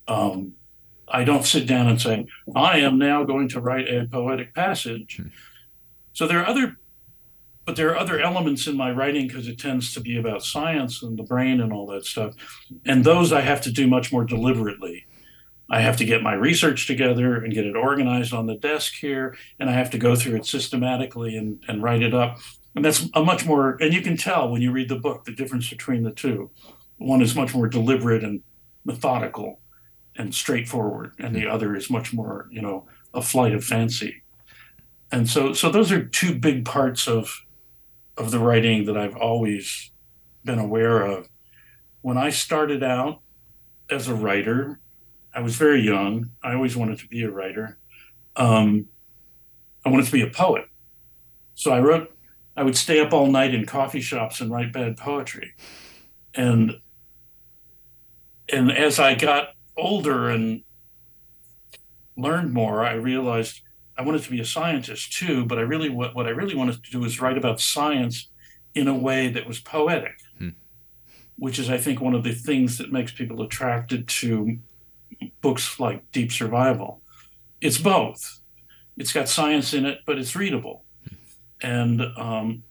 S2: Um, I don't sit down and say, I am now going to write a poetic passage. Hmm. So there are other but there are other elements in my writing because it tends to be about science and the brain and all that stuff. And those I have to do much more deliberately. I have to get my research together and get it organized on the desk here, and I have to go through it systematically and, and write it up. And that's a much more, and you can tell when you read the book the difference between the two. One is much more deliberate and methodical and straightforward, and the other is much more, you know, a flight of fancy. And so, so those are two big parts of of the writing that I've always been aware of. When I started out as a writer, I was very young. I always wanted to be a writer. Um, I wanted to be a poet. So I wrote I would stay up all night in coffee shops and write bad poetry. And and as I got older and learned more, I realized I wanted to be a scientist too, but I really what, what I really wanted to do was write about science in a way that was poetic, hmm. which is I think one of the things that makes people attracted to books like Deep Survival. It's both. It's got science in it, but it's readable, hmm. and um,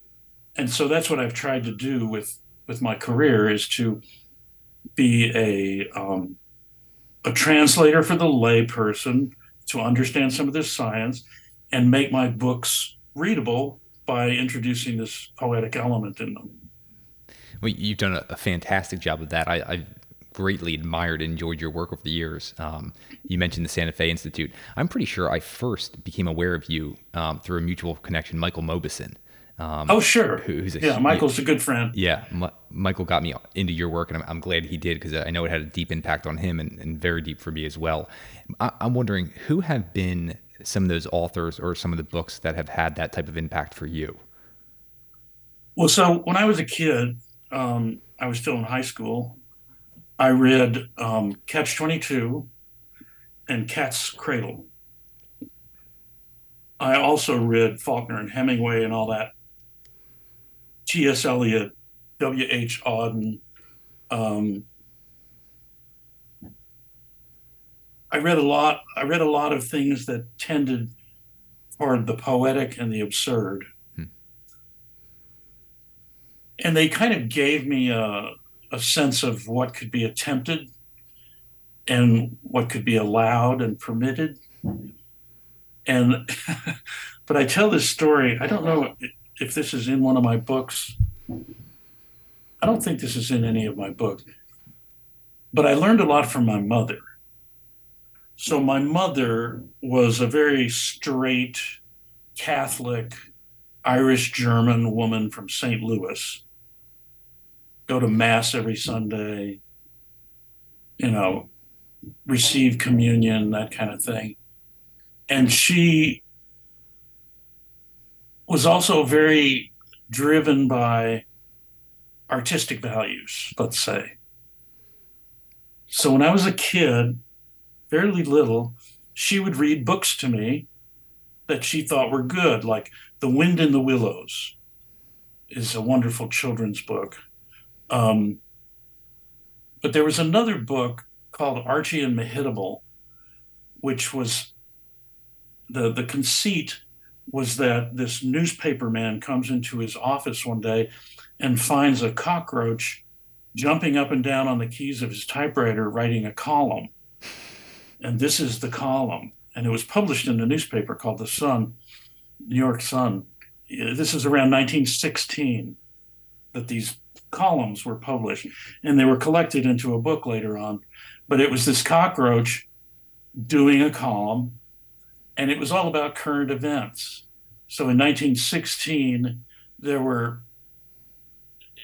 S2: and so that's what I've tried to do with with my career is to be a um, a translator for the layperson to understand some of this science and make my books readable by introducing this poetic element in them.
S1: Well, you've done a, fantastic job of that. I, I've greatly admired and enjoyed your work over the years. Um, you mentioned the Santa Fe Institute. I'm pretty sure I first became aware of you um, through a mutual connection, Michael Mauboussin.
S2: Um, oh, sure. Who's a, yeah, Michael's a good friend.
S1: Yeah, M- Michael got me into your work, and I'm, I'm glad he did because I know it had a deep impact on him and, and very deep for me as well. I, I'm wondering who have been some of those authors or some of the books that have had that type of impact for you?
S2: Well, so when I was a kid, um, I was still in high school. I read um, Catch 22 and Cat's Cradle. I also read Faulkner and Hemingway and all that T.S. Eliot, W.H. Auden. Um, I read a lot. I read a lot of things that tended toward the poetic and the absurd, hmm. and they kind of gave me a, a sense of what could be attempted and what could be allowed and permitted. And but I tell this story. I don't know if this is in one of my books. I don't think this is in any of my books, but I learned a lot from my mother. So, my mother was a very straight Catholic, Irish German woman from St. Louis. Go to Mass every Sunday, you know, receive communion, that kind of thing. And she was also very driven by artistic values, let's say. So when I was a kid, fairly little, she would read books to me that she thought were good, like The Wind in the Willows is a wonderful children's book. Um, but there was another book called Archy and Mehitabel, which was the the conceit was that this newspaper man comes into his office one day and finds a cockroach jumping up and down on the keys of his typewriter writing a column. And this is the column. And it was published in a newspaper called The Sun, New York Sun. This is around 1916 that these columns were published, and they were collected into a book later on. But it was this cockroach doing a column and it was all about current events. So in 1916, there were,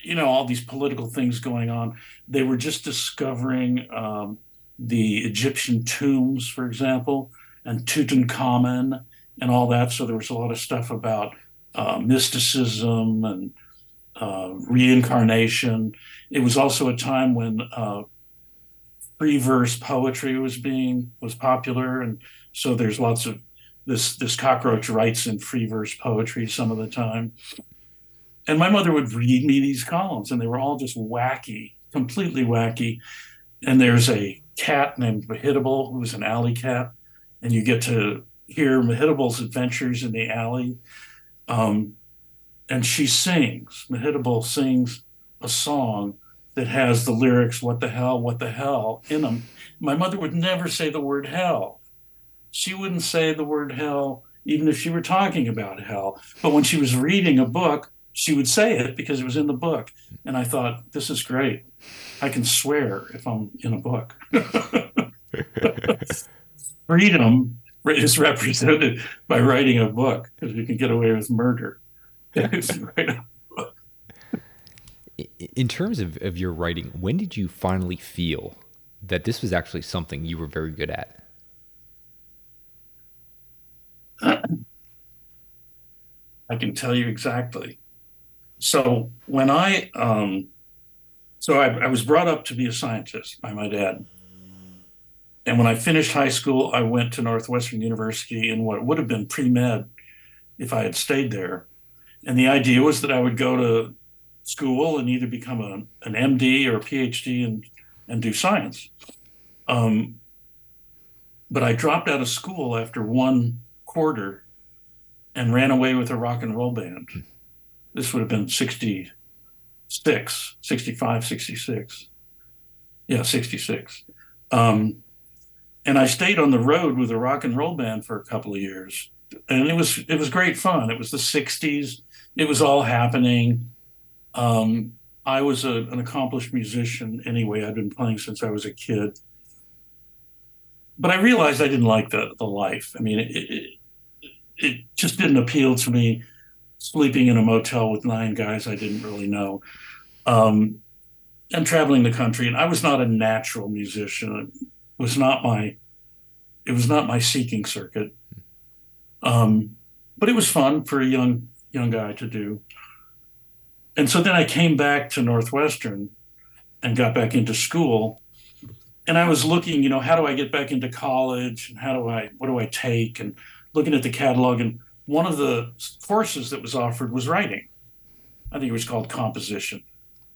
S2: you know, all these political things going on. They were just discovering um, the Egyptian tombs, for example, and Tutankhamun and all that. So there was a lot of stuff about uh, mysticism and uh, reincarnation. It was also a time when uh, free verse poetry was being was popular, and so there's lots of this this cockroach writes in free verse poetry some of the time. And my mother would read me these columns, and they were all just wacky, completely wacky. And there's a cat named Mehitabel, who's an alley cat, and you get to hear Mehitabel's adventures in the alley. Um, and she sings, Mehitabel sings a song that has the lyrics, What the hell, what the hell, in them. My mother would never say the word hell she wouldn't say the word hell even if she were talking about hell. But when she was reading a book, she would say it because it was in the book. And I thought, this is great. I can swear if I'm in a book. Freedom is represented by writing a book because you can get away with murder.
S1: in terms of, of your writing, when did you finally feel that this was actually something you were very good at?
S2: I can tell you exactly. so when I um, so I, I was brought up to be a scientist by my dad. And when I finished high school, I went to Northwestern University in what would have been pre med if I had stayed there. And the idea was that I would go to school and either become a, an MD or a PhD and, and do science. Um, but I dropped out of school after one quarter and ran away with a rock and roll band. This would have been 66, 65, 66. Yeah, 66. Um, and I stayed on the road with a rock and roll band for a couple of years. And it was it was great fun. It was the 60s. It was all happening. Um, I was a, an accomplished musician anyway. I'd been playing since I was a kid. But I realized I didn't like the, the life. I mean, it, it, it just didn't appeal to me sleeping in a motel with nine guys I didn't really know. Um, and traveling the country. And I was not a natural musician. It was not my it was not my seeking circuit. Um, but it was fun for a young young guy to do. And so then I came back to Northwestern and got back into school. And I was looking, you know, how do I get back into college and how do I what do I take and looking at the catalog and one of the courses that was offered was writing. I think it was called composition.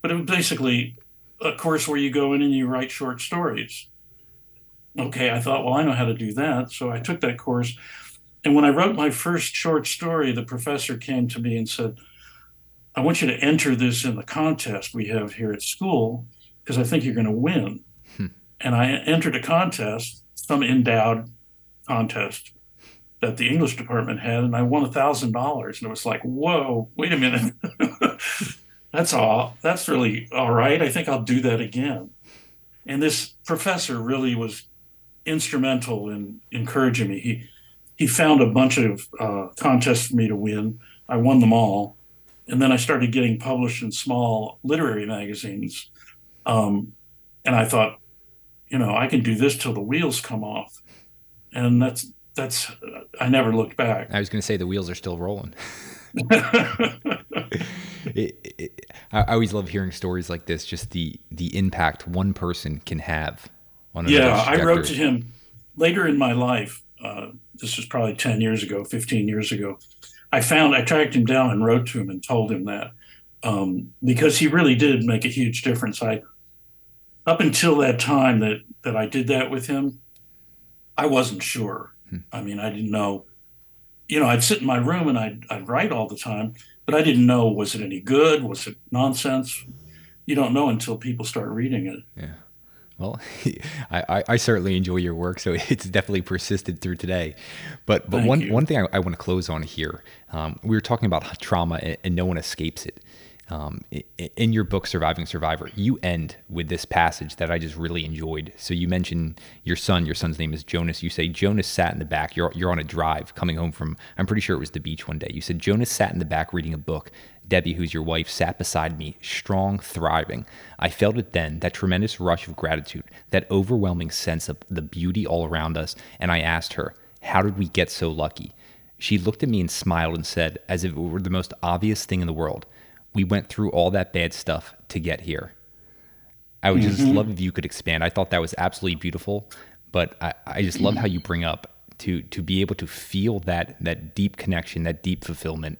S2: But it was basically a course where you go in and you write short stories. Okay, I thought, well, I know how to do that. So I took that course. And when I wrote my first short story, the professor came to me and said, I want you to enter this in the contest we have here at school because I think you're going to win. Hmm. And I entered a contest, some endowed contest that the English department had, and I won a thousand dollars. And it was like, whoa, wait a minute. that's all. That's really all right. I think I'll do that again. And this professor really was instrumental in encouraging me. He he found a bunch of uh, contests for me to win. I won them all, and then I started getting published in small literary magazines. Um, and I thought, you know, I can do this till the wheels come off, and that's that's. I never looked back.
S1: I was going to say the wheels are still rolling. it, it, I always love hearing stories like this. Just the the impact one person can have
S2: on yeah, I wrote to him later in my life. Uh, this was probably 10 years ago, 15 years ago. I found, I tracked him down and wrote to him and told him that um, because he really did make a huge difference. I, up until that time that, that I did that with him, I wasn't sure. Hmm. I mean, I didn't know, you know, I'd sit in my room and I'd, I'd write all the time, but I didn't know, was it any good? Was it nonsense? You don't know until people start reading it.
S1: Yeah. Well, I, I, certainly enjoy your work, so it's definitely persisted through today. But but Thank one you. one thing I, I, want to close on here, um, we were talking about trauma, and, and no one escapes it. Um, in your book, Surviving Survival, you end with this passage that I just really enjoyed. So you mention your son. Your son's name is Jonas. You say Jonas sat in the back. You're you're on a drive coming home from. I'm pretty sure it was the beach one day. You said Jonas sat in the back reading a book. Debbie, who's your wife, sat beside me, strong, thriving. I felt it then, that tremendous rush of gratitude, that overwhelming sense of the beauty all around us, and I asked her, How did we get so lucky? She looked at me and smiled and said, as if it were the most obvious thing in the world, we went through all that bad stuff to get here. I would just mm-hmm. love if you could expand. I thought that was absolutely beautiful, but I, I just love how you bring up to to be able to feel that that deep connection, that deep fulfillment.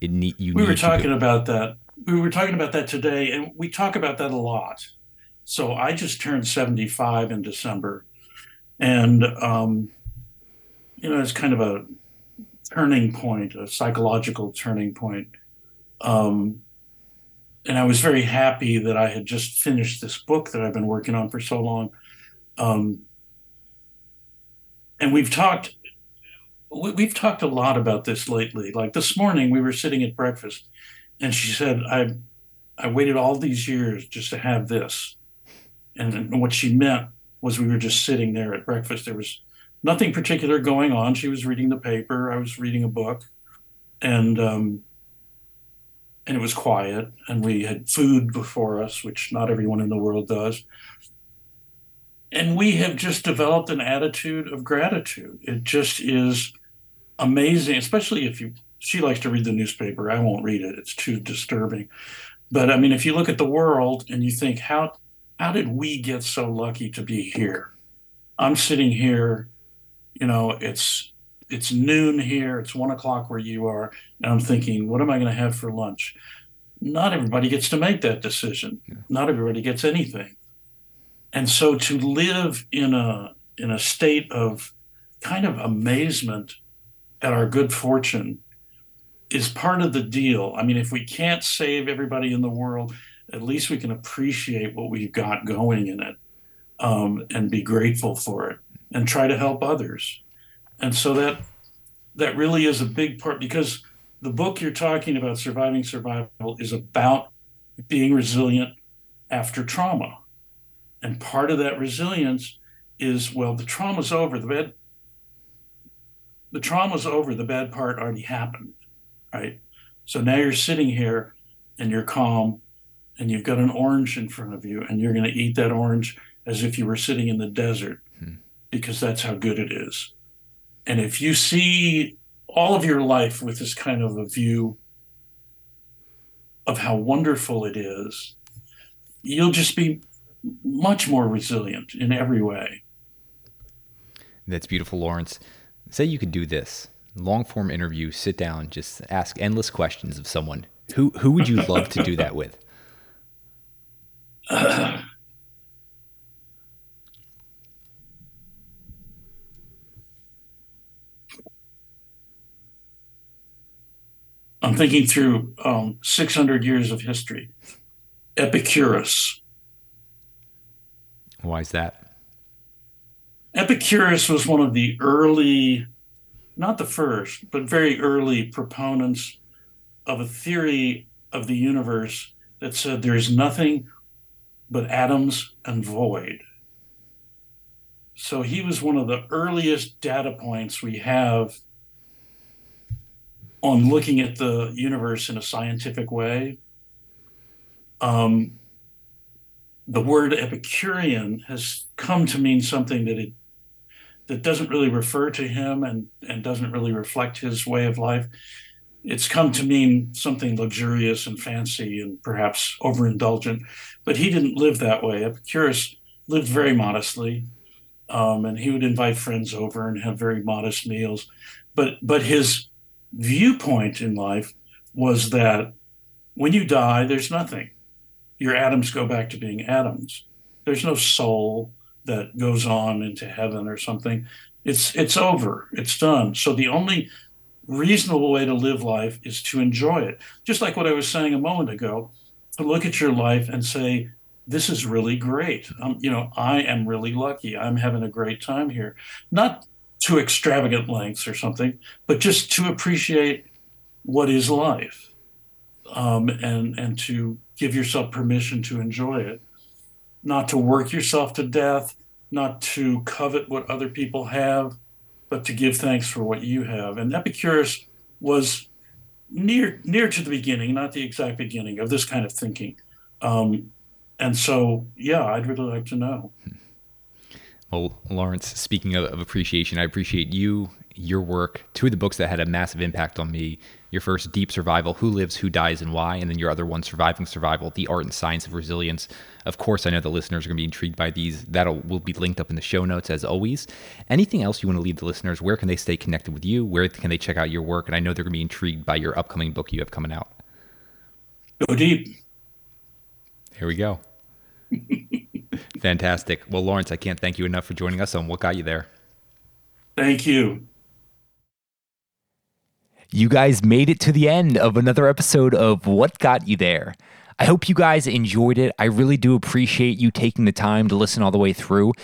S2: It need you. We were talking about that. We were talking about that today, and we talk about that a lot. So I just turned seventy five in December, and um, you know it's kind of a turning point, a psychological turning point um, and I was very happy that I had just finished this book that I've been working on for so long. Um, and we've talked, we've talked a lot about this lately. Like this morning, we were sitting at breakfast, and she said, "I, I waited all these years just to have this," and, what she meant was we were just sitting there at breakfast. There was nothing particular going on. She was reading the paper. I was reading a book, and um, and it was quiet and we had food before us which not everyone in the world does and we have just developed an attitude of gratitude it just is amazing especially if you she likes to read the newspaper. I won't read it. It's too disturbing. But I mean, if you look at the world and you think, how how did we get so lucky to be here? I'm sitting here, you know, it's it's noon here, it's one o'clock where you are, and I'm thinking, what am I going to have for lunch? Not everybody gets to make that decision. Yeah. Not everybody gets anything. And so to live in a in a state of kind of amazement at our good fortune is part of the deal. I mean, if we can't save everybody in the world, at least we can appreciate what we've got going in it um, and be grateful for it and try to help others. And so that that really is a big part because the book you're talking about, Surviving Survival, is about being resilient after trauma. And part of that resilience is well, the trauma's over. The bad the trauma's over. The bad part already happened, right? So now you're sitting here and you're calm and you've got an orange in front of you and you're going to eat that orange as if you were sitting in the desert hmm. because that's how good it is. And if you see all of your life with this kind of a view of how wonderful it is, you'll just be much more resilient in every way.
S1: That's beautiful, Laurence. Say you could do this long form interview, sit down, just ask endless questions of someone. Who who would you love to do that with? Uh,
S2: I'm thinking through um, 600 years of history. Epicurus.
S1: Why is that?
S2: Epicurus was one of the early, not the first, but very early proponents of a theory of the universe that said there is nothing but atoms and void. So he was one of the earliest data points we have on looking at the universe in a scientific way. Um, the word Epicurean has come to mean something that it that doesn't really refer to him and, and doesn't really reflect his way of life. It's come to mean something luxurious and fancy and perhaps overindulgent, but he didn't live that way. Epicurus lived very modestly, um, and he would invite friends over and have very modest meals. But but his viewpoint in life was that when you die, there's nothing. Your atoms go back to being atoms. There's no soul that goes on into heaven or something. It's it's over. It's done. So the only reasonable way to live life is to enjoy it. Just like what I was saying a moment ago, to look at your life and say, this is really great. Um, you know, I am really lucky. I'm having a great time here. Not to extravagant lengths or something, but just to appreciate what is life um, and, and to give yourself permission to enjoy it. Not to work yourself to death, not to covet what other people have, but to give thanks for what you have. And Epicurus was near near to the beginning, not the exact beginning of this kind of thinking. Um, and so, yeah, I'd really like to know.
S1: Well, Laurence, speaking of, of, appreciation, I appreciate you, your work, two of the books that had a massive impact on me. Your first, Deep Survival Who Lives, Who Dies, and Why. And then your other one, Surviving Survival The Art and Science of Resilience. Of course, I know the listeners are going to be intrigued by these. That'll will be linked up in the show notes as always. Anything else you want to leave the listeners? Where can they stay connected with you? Where can they check out your work? And I know they're going to be intrigued by your upcoming book you have coming out.
S2: Go deep.
S1: Here we go. Fantastic. Well, Laurence, I can't thank you enough for joining us on What Got You There.
S2: Thank you.
S1: You guys made it to the end of another episode of What Got You There. I hope you guys enjoyed it. I really do appreciate you taking the time to listen all the way through.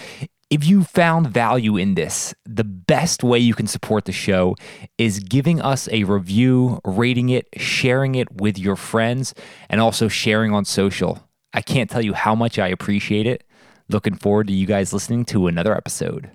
S1: If you found value in this, the best way you can support the show is giving us a review, rating it, sharing it with your friends, and also sharing on social. I can't tell you how much I appreciate it. Looking forward to you guys listening to another episode.